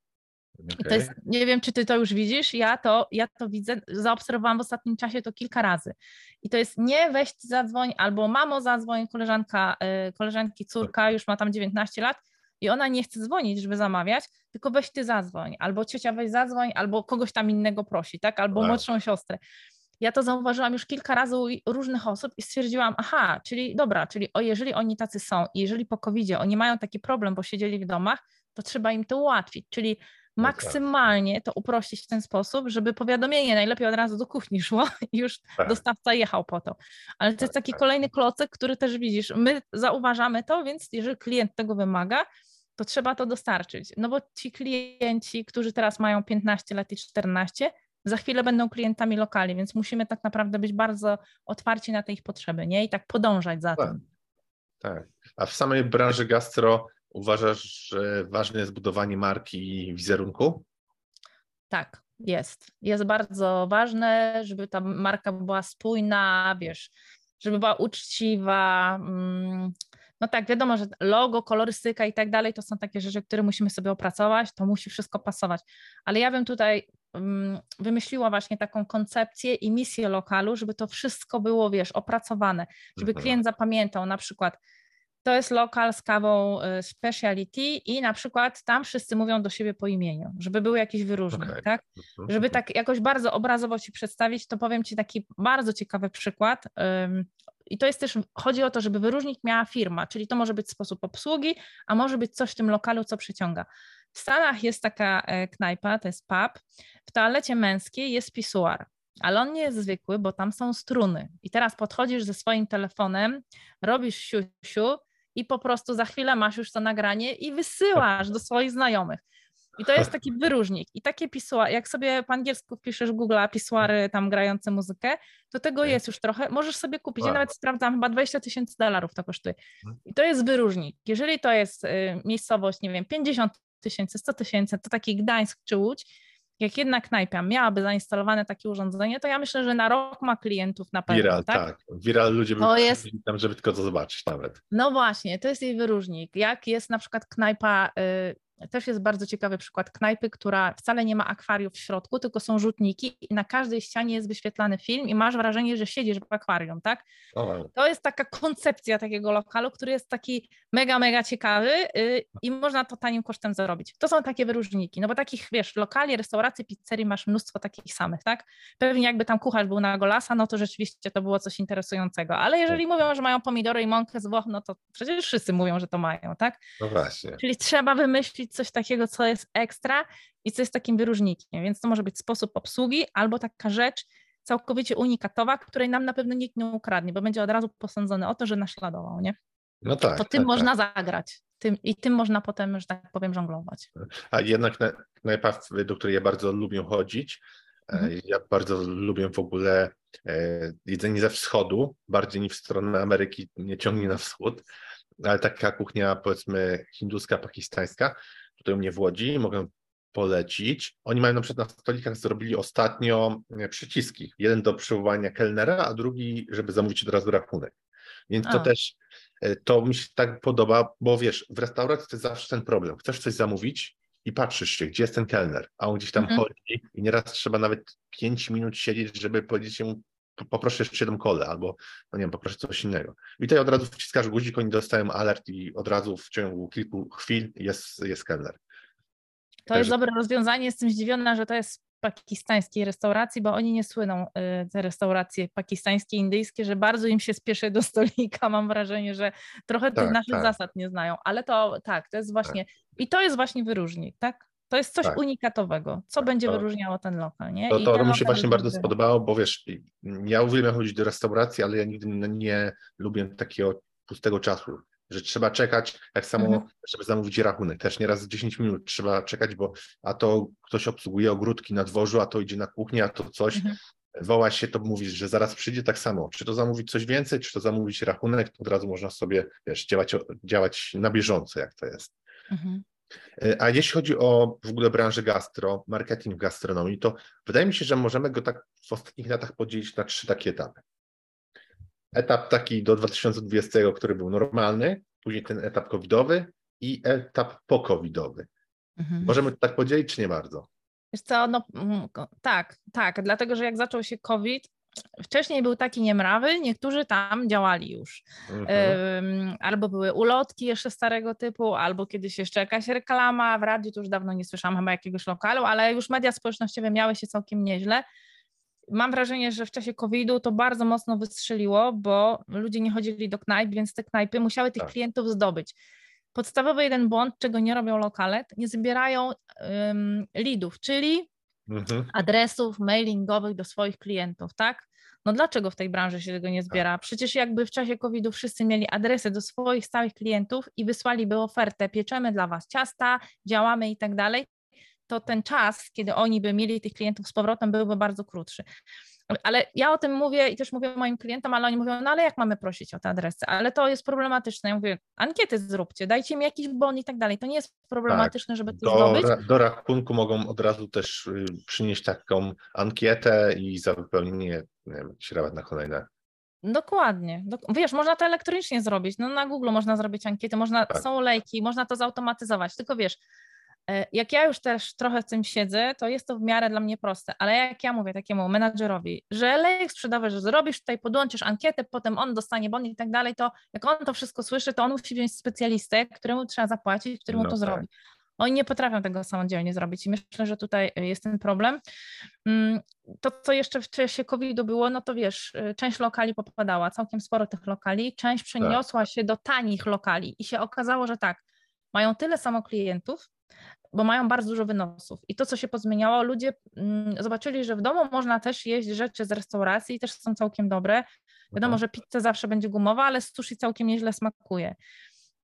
Okay. Jest, nie wiem, czy ty to już widzisz, ja to, ja to widzę, zaobserwowałam w ostatnim czasie to kilka razy. I to jest nie weź zadzwoń, albo mamo zadzwoń, koleżanka, y, koleżanki córka już ma tam 19 lat i ona nie chce dzwonić, żeby zamawiać, tylko weź ty zadzwoń, albo ciocia weź zadzwoń, albo kogoś tam innego prosi, tak, albo wow. młodszą siostrę. Ja to zauważyłam już kilka razy u różnych osób i stwierdziłam, aha, czyli dobra, czyli o, jeżeli oni tacy są i jeżeli po covid oni mają taki problem, bo siedzieli w domach, to trzeba im to ułatwić, czyli tak. Maksymalnie to uprościć w ten sposób, żeby powiadomienie najlepiej od razu do kuchni szło <laughs> i już tak. dostawca jechał po to. Ale to jest tak, taki tak. kolejny klocek, który też widzisz, my zauważamy to, więc jeżeli klient tego wymaga, to trzeba to dostarczyć. No bo ci klienci, którzy teraz mają 15 lat i 14, za chwilę będą klientami lokali, więc musimy tak naprawdę być bardzo otwarci na te ich potrzeby, nie? I tak podążać za tak. tym. Tak. A w samej branży gastro uważasz, że ważne jest budowanie marki i wizerunku? Tak, jest. Jest bardzo ważne, żeby ta marka była spójna, wiesz, żeby była uczciwa. Mm, no tak, wiadomo, że logo, kolorystyka i tak dalej to są takie rzeczy, które musimy sobie opracować, to musi wszystko pasować. Ale ja bym tutaj mm, wymyśliła właśnie taką koncepcję i misję lokalu, żeby to wszystko było, wiesz, opracowane, żeby mhm. klient zapamiętał na przykład to jest lokal z kawą y, speciality i na przykład tam wszyscy mówią do siebie po imieniu, żeby był jakiś wyróżnik, okay. tak? Mhm, żeby mhm. tak jakoś bardzo obrazowo Ci przedstawić, to powiem Ci taki bardzo ciekawy przykład. I to jest też, chodzi o to, żeby wyróżnik miała firma, czyli to może być sposób obsługi, a może być coś w tym lokalu, co przyciąga. W Stanach jest taka e, knajpa, to jest pub. W toalecie męskiej jest pisuar, ale on nie jest zwykły, bo tam są struny. I teraz podchodzisz ze swoim telefonem, robisz siusiu i po prostu za chwilę masz już to nagranie i wysyłasz do swoich znajomych. I to jest taki wyróżnik. I takie pisuary, jak sobie po angielsku piszesz Google pisuary tam grające muzykę, to tego jest już trochę. Możesz sobie kupić. Ja nawet sprawdzam, chyba 20 tysięcy dolarów to kosztuje. Mhm. I to jest wyróżnik. Jeżeli to jest y, miejscowość, nie wiem, 50 tysięcy, 100 tysięcy, to taki Gdańsk czy Łódź, jak jedna knajpa miałaby zainstalowane takie urządzenie, to ja myślę, że na rok ma klientów na pewno. Viral, tak. tak. Viral ludzie by jest... tam, żeby tylko to zobaczyć nawet. No właśnie, to jest jej wyróżnik. Jak jest na przykład knajpa y, też jest bardzo ciekawy przykład knajpy, która wcale nie ma akwarium w środku, tylko są rzutniki i na każdej ścianie jest wyświetlany film i masz wrażenie, że siedzisz w akwarium, tak? To jest taka koncepcja takiego lokalu, który jest taki mega, mega ciekawy yy, i można to tanim kosztem zarobić. To są takie wyróżniki, no bo takich, wiesz, lokali, restauracji, pizzerii masz mnóstwo takich samych, tak? Pewnie jakby tam kucharz był na golasa, no to rzeczywiście to było coś interesującego, ale jeżeli tak. mówią, że mają pomidory i mąkę z Włoch, no to przecież wszyscy mówią, że to mają, tak? No właśnie. Czyli trzeba wymyślić coś takiego, co jest ekstra i co jest takim wyróżnikiem. Więc to może być sposób obsługi albo taka rzecz całkowicie unikatowa, której nam na pewno nikt nie ukradnie, bo będzie od razu posądzony o to, że naśladował, nie? No tak. To tym tak, można tak. zagrać. Tym, I tym można potem, że tak powiem, żonglować. A jednak knajpa, do której ja bardzo lubię chodzić, e, mhm. ja bardzo lubię w ogóle e, jedzenie ze wschodu, bardziej niż w stronę Ameryki nie ciągnie na wschód, ale taka kuchnia powiedzmy hinduska, pakistańska, tutaj u mnie w Łodzi, mogę polecić. Oni mają na przykład na stolikach zrobili ostatnio e, przyciski. Jeden do przywołania kelnera, a drugi, żeby zamówić od razu rachunek. Więc to a. też, e, to mi się tak podoba, bo wiesz, w restauracji to jest zawsze ten problem. Chcesz coś zamówić i patrzysz się, gdzie jest ten kelner, a on gdzieś tam mhm. chodzi i nieraz trzeba nawet 5 minut siedzieć, żeby powiedzieć mu, poproszę jeszcze jedną kolę, albo no nie wiem, poproszę coś innego. I tutaj od razu wciskasz guzik, oni dostają alert i od razu w ciągu kilku chwil jest, jest kelner. To Także... jest dobre rozwiązanie, jestem zdziwiona, że to jest pakistańskiej restauracji, bo oni nie słyną, y, te restauracje pakistańskie, indyjskie, że bardzo im się spieszy do stolika. Mam wrażenie, że trochę tak, tych naszych tak. zasad nie znają, ale to tak, to jest właśnie, tak. i to jest właśnie wyróżnik, tak? To jest coś tak. unikatowego, co tak, będzie to, wyróżniało ten lokal, nie? To, to mi się właśnie bardzo spodobało, bo wiesz, ja uwielbiam chodzić do restauracji, ale ja nigdy nie lubię takiego pustego czasu. że trzeba czekać, tak samo, Mhm. żeby zamówić rachunek, też nieraz 10 minut trzeba czekać, bo a to ktoś obsługuje ogródki na dworzu, a to idzie na kuchnię, a to coś, Mhm. woła się, to mówisz, że zaraz przyjdzie tak samo. Czy to zamówić coś więcej, czy to zamówić rachunek, to od razu można sobie, wiesz, działać, działać na bieżąco, jak to jest. Mhm. E, A jeśli chodzi o w ogóle branżę gastro, marketing w gastronomii, to wydaje mi się, że możemy go tak w ostatnich latach podzielić na trzy takie etapy. Etap taki do 2020, który był normalny, później ten etap covidowy i etap po-covidowy. Mhm. Możemy to tak podzielić, czy nie bardzo? Wiesz co, no mm, tak, tak, dlatego że jak zaczął się COVID, wcześniej był taki niemrawy, niektórzy tam działali już. Mhm. Albo były ulotki jeszcze starego typu, albo kiedyś jeszcze jakaś reklama. W radiu to już dawno nie słyszałam chyba jakiegoś lokalu, ale już media społecznościowe miały się całkiem nieźle. Mam wrażenie, że w czasie COVID-u to bardzo mocno wystrzeliło, bo ludzie nie chodzili do knajp, więc te knajpy musiały tych Tak. klientów zdobyć. Podstawowy jeden błąd, czego nie robią lokale, nie zbierają ym, leadów, czyli Mhm. adresów mailingowych do swoich klientów, tak? No dlaczego w tej branży się tego nie zbiera? Przecież jakby w czasie COVID-u wszyscy mieli adresy do swoich stałych klientów i wysłaliby ofertę, pieczemy dla Was ciasta, działamy i tak dalej, to ten czas, kiedy oni by mieli tych klientów z powrotem, byłby bardzo krótszy. Ale ja o tym mówię i też mówię moim klientom, ale oni mówią, no ale jak mamy prosić o te adresy? Ale to jest problematyczne. Ja mówię, ankiety zróbcie, dajcie mi jakiś bon i tak dalej. To nie jest problematyczne, żeby to Do, zdobyć. ra- do rachunku mogą od razu też y, przynieść taką ankietę i za wypełnienie, nie wiem, jakiś rabat na kolejne. Dokładnie. Dok- Wiesz, można to elektronicznie zrobić. No na Google można zrobić ankiety, można, Tak. są lejki, można to zautomatyzować. Tylko wiesz, jak ja już też trochę w tym siedzę, to jest to w miarę dla mnie proste, ale jak ja mówię takiemu menadżerowi, że lejek sprzedawy, że zrobisz tutaj, podłączysz ankietę, potem on dostanie bon i tak dalej, to jak on to wszystko słyszy, to on musi wziąć specjalistę, któremu trzeba zapłacić, który mu No to tak. zrobi. Oni nie potrafią tego samodzielnie zrobić i myślę, że tutaj y, jest ten problem. Mm, To, co jeszcze w czasie COVID-u było, no to wiesz, y, część lokali popadała, całkiem sporo tych lokali, część przeniosła się do tanich lokali i się okazało, że tak, mają tyle samo klientów, bo mają bardzo dużo wynosów. I to, co się pozmieniało, ludzie mm, zobaczyli, że w domu można też jeść rzeczy z restauracji i też są całkiem dobre. Wiadomo, Mhm. że pizza zawsze będzie gumowa, ale sushi całkiem nieźle smakuje.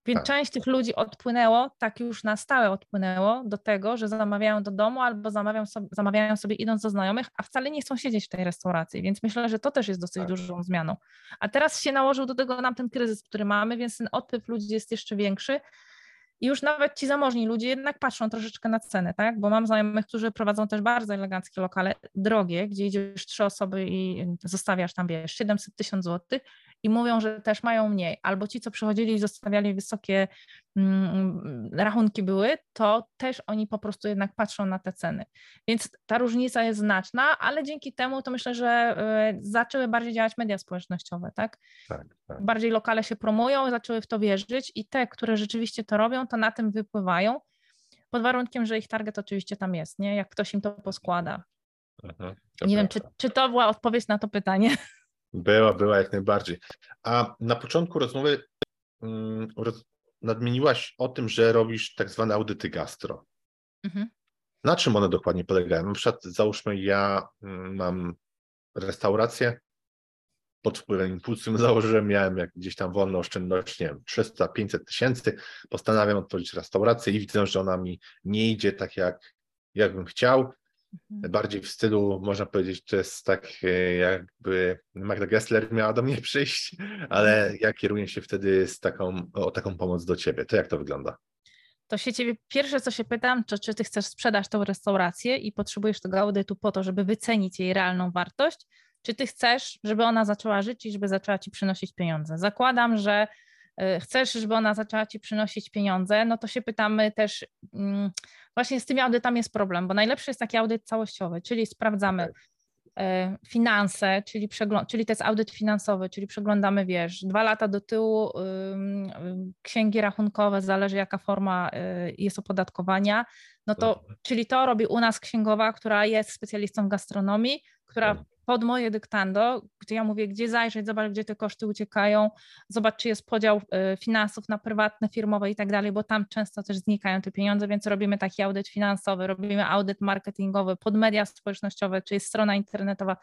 Więc Tak. część tych ludzi odpłynęło, tak już na stałe odpłynęło do tego, że zamawiają do domu albo zamawiają sobie, zamawiają sobie idąc do znajomych, a wcale nie chcą siedzieć w tej restauracji. Więc myślę, że to też jest dosyć Tak. dużą zmianą. A teraz się nałożył do tego nam ten kryzys, który mamy, więc ten odpływ ludzi jest jeszcze większy. I już nawet ci zamożni ludzie jednak patrzą troszeczkę na cenę, tak? Bo mam znajomych, którzy prowadzą też bardzo eleganckie lokale, drogie, gdzie idziesz trzy osoby i zostawiasz tam, wiesz, 700 tysiąc złotych i mówią, że też mają mniej. Albo ci, co przychodzili i zostawiali wysokie mm, rachunki były, to też oni po prostu jednak patrzą na te ceny. Więc ta różnica jest znaczna, ale dzięki temu to myślę, że y, zaczęły bardziej działać media społecznościowe, tak? Tak, tak. bardziej lokale się promują, zaczęły w to wierzyć i te, które rzeczywiście to robią, to na tym wypływają, pod warunkiem, że ich target oczywiście tam jest, nie? Jak ktoś im to poskłada. Mhm, to Nie wiem, czy, prawda. czy to była odpowiedź na to pytanie. Była, była jak najbardziej. A na początku rozmowy mm, roz, nadmieniłaś o tym, że robisz tak zwane audyty gastro. Mhm. Na czym one dokładnie polegają? Na przykład załóżmy, ja mm, mam restaurację, pod wpływem impulsem założyłem, miałem jak gdzieś tam wolną oszczędność, nie wiem, 300-500 tysięcy, postanawiam otworzyć restaurację i widzę, że ona mi nie idzie tak jak, jak bym chciał. Mhm. Bardziej w stylu, można powiedzieć, to jest tak e, jakby Magda Gessler miała do mnie <laughs> przyjść, ale ja kieruję się wtedy z taką, o taką pomoc do ciebie. To jak to wygląda? To się ciebie pierwsze, co się pytam, to czy ty chcesz sprzedać tą restaurację i potrzebujesz tego audytu po to, żeby wycenić jej realną wartość, czy ty chcesz, żeby ona zaczęła żyć i żeby zaczęła ci przynosić pieniądze? Zakładam, że chcesz, żeby ona zaczęła ci przynosić pieniądze, no to się pytamy też, mm, właśnie z tymi audytami jest problem, bo najlepszy jest taki audyt całościowy, czyli sprawdzamy e, finanse, czyli, przeglą- czyli to jest audyt finansowy, czyli przeglądamy, wiesz, dwa lata do tyłu ym, księgi rachunkowe, zależy jaka forma y, jest opodatkowania, no to, czyli to robi u nas księgowa, która jest specjalistą w gastronomii, która Mhm. Pod moje dyktando, gdzie ja mówię, gdzie zajrzeć, zobacz, gdzie te koszty uciekają, zobacz, czy jest podział y, finansów na prywatne, firmowe i tak dalej, bo tam często też znikają te pieniądze, więc robimy taki audyt finansowy, robimy audyt marketingowy pod media społecznościowe, czy jest strona internetowa,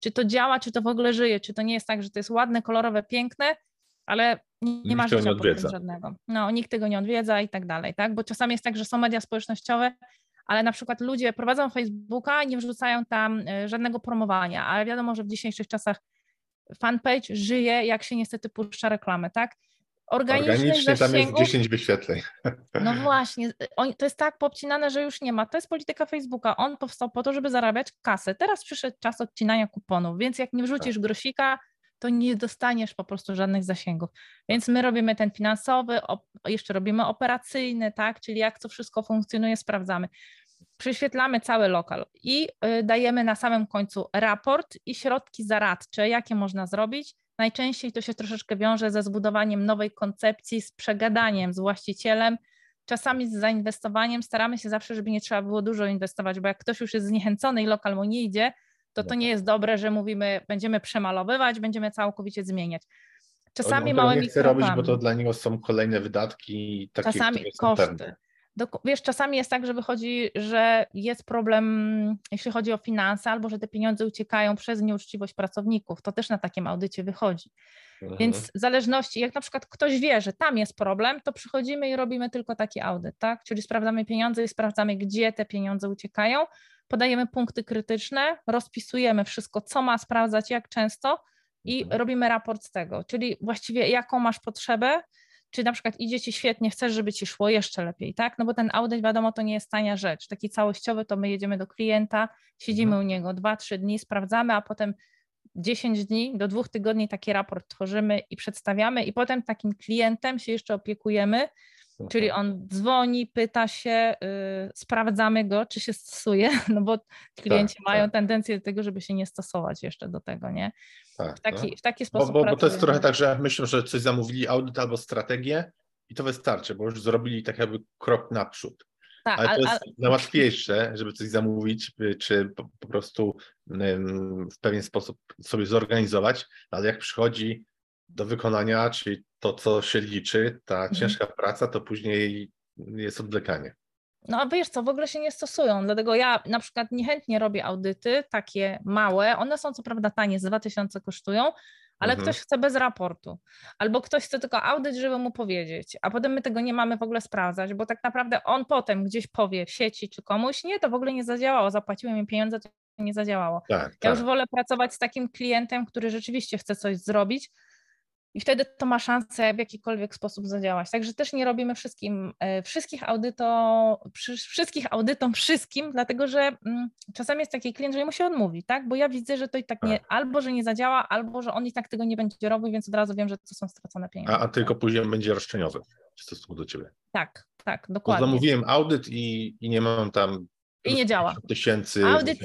czy to działa, czy to w ogóle żyje, czy to nie jest tak, że to jest ładne, kolorowe, piękne, ale nie, nie ma życia nie żadnego. No, nikt tego nie odwiedza i tak dalej, tak? Bo czasami jest tak, że są media społecznościowe, ale na przykład ludzie prowadzą Facebooka i nie wrzucają tam e, żadnego promowania, ale wiadomo, że w dzisiejszych czasach fanpage żyje, jak się niestety puszcza reklamę, tak? Organicznie tam jest 10 wyświetleń. <laughs> No właśnie, to jest tak popcinane, że już nie ma. To jest polityka Facebooka. On powstał po to, żeby zarabiać kasę. Teraz przyszedł czas odcinania kuponów, więc jak nie wrzucisz tak. grosika, to nie dostaniesz po prostu żadnych zasięgów. Więc my robimy ten finansowy, jeszcze robimy operacyjny, tak? Czyli jak to wszystko funkcjonuje, sprawdzamy. Prześwietlamy cały lokal i y, dajemy na samym końcu raport i środki zaradcze, jakie można zrobić. Najczęściej to się troszeczkę wiąże ze zbudowaniem nowej koncepcji, z przegadaniem z właścicielem, czasami z zainwestowaniem. Staramy się zawsze, żeby nie trzeba było dużo inwestować, bo jak ktoś już jest zniechęcony i lokal mu nie idzie, to to nie jest dobre, że mówimy, będziemy przemalowywać, będziemy całkowicie zmieniać. Czasami małymi nie chce robić, bo to dla niego są kolejne wydatki. Takie, czasami koszty. Pewne. Wiesz, czasami jest tak, że wychodzi, że jest problem, jeśli chodzi o finanse, albo że te pieniądze uciekają przez nieuczciwość pracowników. To też na takim audycie wychodzi. Mhm. Więc w zależności, jak na przykład ktoś wie, że tam jest problem, to przychodzimy i robimy tylko taki audyt, tak? Czyli sprawdzamy pieniądze i sprawdzamy, gdzie te pieniądze uciekają, podajemy punkty krytyczne, rozpisujemy wszystko, co ma sprawdzać, jak często i mhm. robimy raport z tego, czyli właściwie jaką masz potrzebę, czy na przykład idzie ci świetnie, chcesz, żeby ci szło jeszcze lepiej, tak? No bo ten audyt, wiadomo, to nie jest tania rzecz. Taki całościowy to my jedziemy do klienta, siedzimy mhm. u niego 2-3 dni, sprawdzamy, a potem 10 dni do dwóch tygodni taki raport tworzymy i przedstawiamy, i potem takim klientem się jeszcze opiekujemy, Czyli on dzwoni, pyta się, yy, sprawdzamy go, czy się stosuje, <laughs> no bo klienci tak, mają tak. tendencję do tego, żeby się nie stosować jeszcze do tego, nie? Tak, w, taki, no. w taki sposób. Bo, bo, bo, to jest trochę tak, że myślą, że coś zamówili audyt albo strategię i to wystarczy, bo już zrobili tak jakby krok naprzód. Tak, ale, ale to jest ale... najłatwiejsze, żeby coś zamówić, y, czy po, po prostu w pewien sposób sobie zorganizować, ale jak przychodzi do wykonania, czyli to, co się liczy, ta mhm. ciężka praca, to później jest odwlekanie. No a wiesz co, w ogóle się nie stosują, dlatego ja na przykład niechętnie robię audyty, takie małe, one są co prawda tanie, z 2000 kosztują, ale mhm. ktoś chce bez raportu, albo ktoś chce tylko audyt, żeby mu powiedzieć, a potem my tego nie mamy w ogóle sprawdzać, bo tak naprawdę on potem gdzieś powie w sieci czy komuś, nie, to w ogóle nie zadziałało, zapłaciłem im pieniądze, to nie zadziałało. Tak, ja tak. już wolę pracować z takim klientem, który rzeczywiście chce coś zrobić, i wtedy to ma szansę w jakikolwiek sposób zadziałać. Także też nie robimy wszystkim, e, wszystkich audyto, wszystkich audytom wszystkim, dlatego że mm, czasami jest taki klient, że mu się odmówi, tak? Bo ja widzę, że to i tak nie, tak. albo że nie zadziała, albo że on i tak tego nie będzie robił, więc od razu wiem, że to są stracone pieniądze. A, a tylko później będzie roszczeniowy w stosunku do ciebie. Tak, tak, dokładnie. Bo zamówiłem audyt i, i nie mam tam i nie działa. tysięcy. Audyt,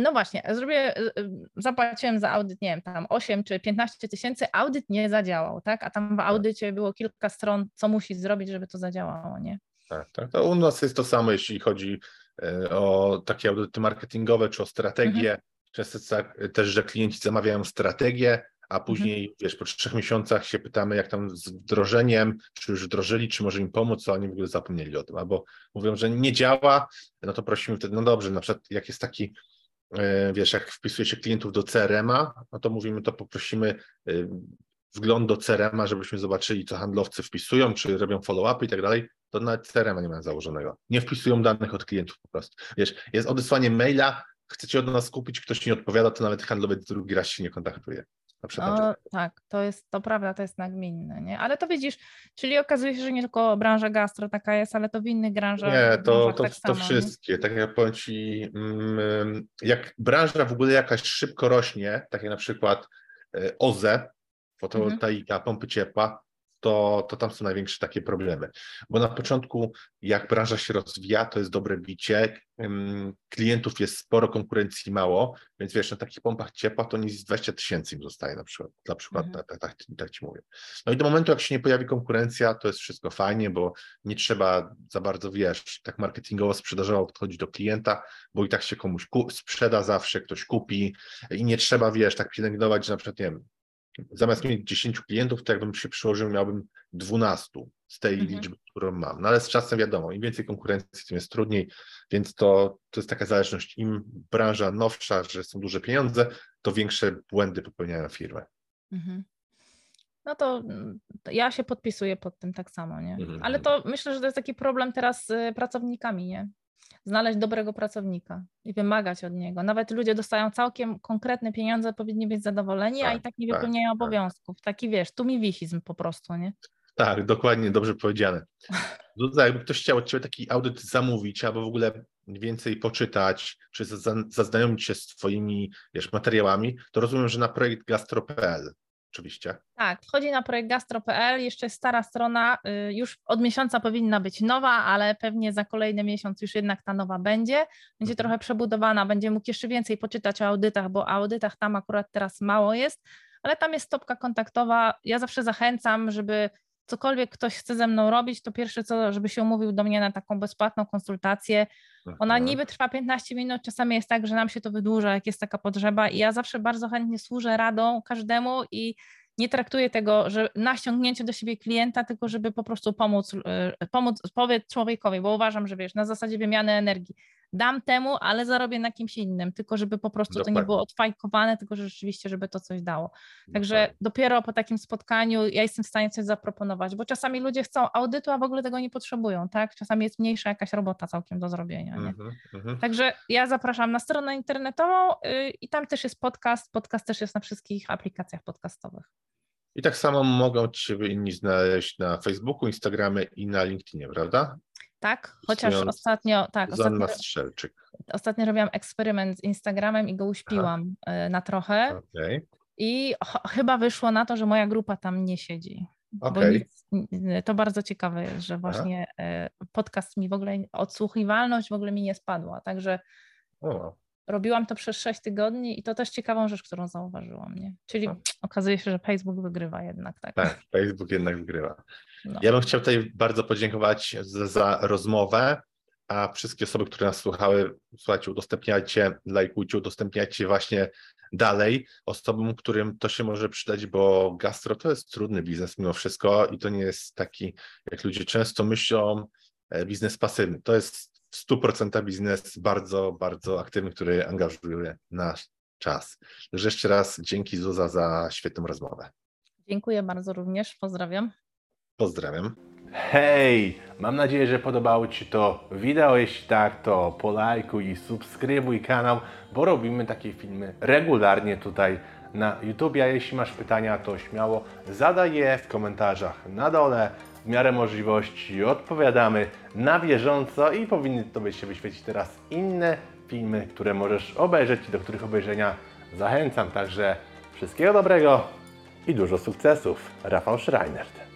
no właśnie, zrobię, y, y, zapłaciłem za audyt, nie wiem, tam 8 czy 15 tysięcy, audyt nie zadziałał, tak? A tam w tak. audycie było kilka stron, co musi zrobić, żeby to zadziałało, nie? Tak, tak. To u nas jest to samo, jeśli chodzi e, o takie audyty marketingowe czy o strategię. Mhm. Często tak też, że klienci zamawiają strategię, a mhm. później, mhm. wiesz, po trzech miesiącach się pytamy, jak tam z wdrożeniem, czy już wdrożyli, czy może im pomóc, a oni w ogóle zapomnieli o tym, albo mówią, że nie działa, no to prosimy wtedy, no dobrze, na przykład jak jest taki E, wiesz, jak wpisuje się klientów do CRM-a, no to mówimy, to poprosimy e, wgląd do CRM-a, żebyśmy zobaczyli, co handlowcy wpisują, czy robią follow-upy i tak dalej, to nawet CRM-a nie mają założonego. Nie wpisują danych od klientów po prostu. Wiesz, jest odesłanie maila, chcecie od nas kupić, ktoś nie odpowiada, to nawet handlowiec drugi raz się nie kontaktuje. No, tak, to jest, to prawda, to jest nagminne, nie? Ale to widzisz, czyli okazuje się, że nie tylko branża gastro taka jest, ale to w innych branżach. Nie, to, to, tak to samo, wszystkie, nie? tak jak powiem Ci, mm, jak branża w ogóle jakaś szybko rośnie, tak jak na przykład e, OZE, fotowoltaika, mhm. pompy ciepła, to, to tam są największe takie problemy. Bo na początku, jak branża się rozwija, to jest dobre bicie, klientów jest sporo, konkurencji mało, więc wiesz, na takich pompach ciepła to nic 20 tysięcy im zostaje na przykład, dla przykład, mhm. tak, tak, tak ci mówię. No i do momentu, jak się nie pojawi konkurencja, to jest wszystko fajnie, bo nie trzeba za bardzo, wiesz, tak marketingowo, sprzedażowo podchodzić do klienta, bo i tak się komuś sprzeda zawsze, ktoś kupi i nie trzeba, wiesz, tak pielęgnować, że na przykład, nie wiem, zamiast mieć 10 klientów, to jakbym się przyłożył, miałbym 12 z tej mhm. liczby, którą mam. No ale z czasem wiadomo, im więcej konkurencji, tym jest trudniej, więc to, to jest taka zależność. Im branża nowsza, że są duże pieniądze, to większe błędy popełniają firmy. Mhm. no to mm, ja się podpisuję pod tym tak samo, nie? Mhm, Ale to myślę, że to jest taki problem teraz z pracownikami, nie? Znaleźć dobrego pracownika i wymagać od niego. Nawet ludzie dostają całkiem konkretne pieniądze, powinni być zadowoleni, a Tak, i tak nie tak, wypełniają tak. obowiązków. Taki wiesz, tu mi wizizm po prostu, nie? Tak, dokładnie, dobrze powiedziane. <laughs> Zuza, jakby ktoś chciał od Ciebie taki audyt zamówić, albo w ogóle więcej poczytać, czy za- zaznajomić się z Twoimi wiesz, materiałami, to rozumiem, że na projekt gastro.pl oczywiście. Tak, wchodzi na projekt gastro.pl, jeszcze jest stara strona, y, już od miesiąca powinna być nowa, ale pewnie za kolejny miesiąc już jednak ta nowa będzie. Będzie Mhm. trochę przebudowana, będzie mógł jeszcze więcej poczytać o audytach, bo o audytach tam akurat teraz mało jest, ale tam jest stopka kontaktowa. Ja zawsze zachęcam, żeby cokolwiek ktoś chce ze mną robić, to pierwsze co, żeby się umówił do mnie na taką bezpłatną konsultację. Ona Mhm. niby trwa 15 minut, czasami jest tak, że nam się to wydłuża, jak jest taka potrzeba i ja zawsze bardzo chętnie służę radą każdemu i nie traktuję tego, że na ściągnięcie do siebie klienta, tylko żeby po prostu pomóc, y, pomóc powiedz człowiekowi, bo uważam, że wiesz, na zasadzie wymiany energii. Dam temu, ale zarobię na kimś innym, tylko żeby po prostu to Dokładnie. nie było odfajkowane, tylko że rzeczywiście, żeby to coś dało. Także Dokładnie. dopiero po takim spotkaniu ja jestem w stanie coś zaproponować, bo czasami ludzie chcą audytu, a w ogóle tego nie potrzebują, tak? Czasami jest mniejsza jakaś robota całkiem do zrobienia, nie? Mhm, mhm. Także ja zapraszam na stronę internetową y, i tam też jest podcast. Podcast też jest na wszystkich aplikacjach podcastowych. I tak samo mogą Ciebie inni znaleźć na Facebooku, Instagramie i na LinkedInie, prawda? Tak, chociaż ostatnio, tak, ostatnio, Strzelczyk. ostatnio robiłam eksperyment z Instagramem i go uśpiłam y, na trochę. Okej, i ch- chyba wyszło na to, że moja grupa tam nie siedzi. Okej. nic, n- to bardzo ciekawe jest, że właśnie y, podcast mi w ogóle, odsłuchiwalność w ogóle mi nie spadła, także O, robiłam to przez 6 tygodni i to też ciekawą rzecz, którą zauważyłam, nie? Czyli No. okazuje się, że Facebook wygrywa jednak, tak? tak, Facebook jednak wygrywa. No. Ja bym chciał tutaj bardzo podziękować za, za rozmowę, a wszystkie osoby, które nas słuchały, słuchajcie, udostępniajcie, lajkujcie, udostępniajcie właśnie dalej osobom, którym to się może przydać, bo gastro to jest trudny biznes mimo wszystko i to nie jest taki, jak ludzie często myślą, e, biznes pasywny. To jest 100% biznes bardzo, bardzo aktywny, który angażuje nasz czas. Także jeszcze raz dzięki Zuza za świetną rozmowę. Dziękuję bardzo również, pozdrawiam. Pozdrawiam. Hej! Mam nadzieję, że podobało Ci to wideo. Jeśli tak, to polajkuj i subskrybuj kanał, bo robimy takie filmy regularnie tutaj na YouTube. A jeśli masz pytania, to śmiało zadaj je w komentarzach na dole. W miarę możliwości odpowiadamy na bieżąco i powinny Tobie się wyświecić teraz inne filmy, które możesz obejrzeć i do których obejrzenia zachęcam. Także wszystkiego dobrego i dużo sukcesów. Rafał Schreinert.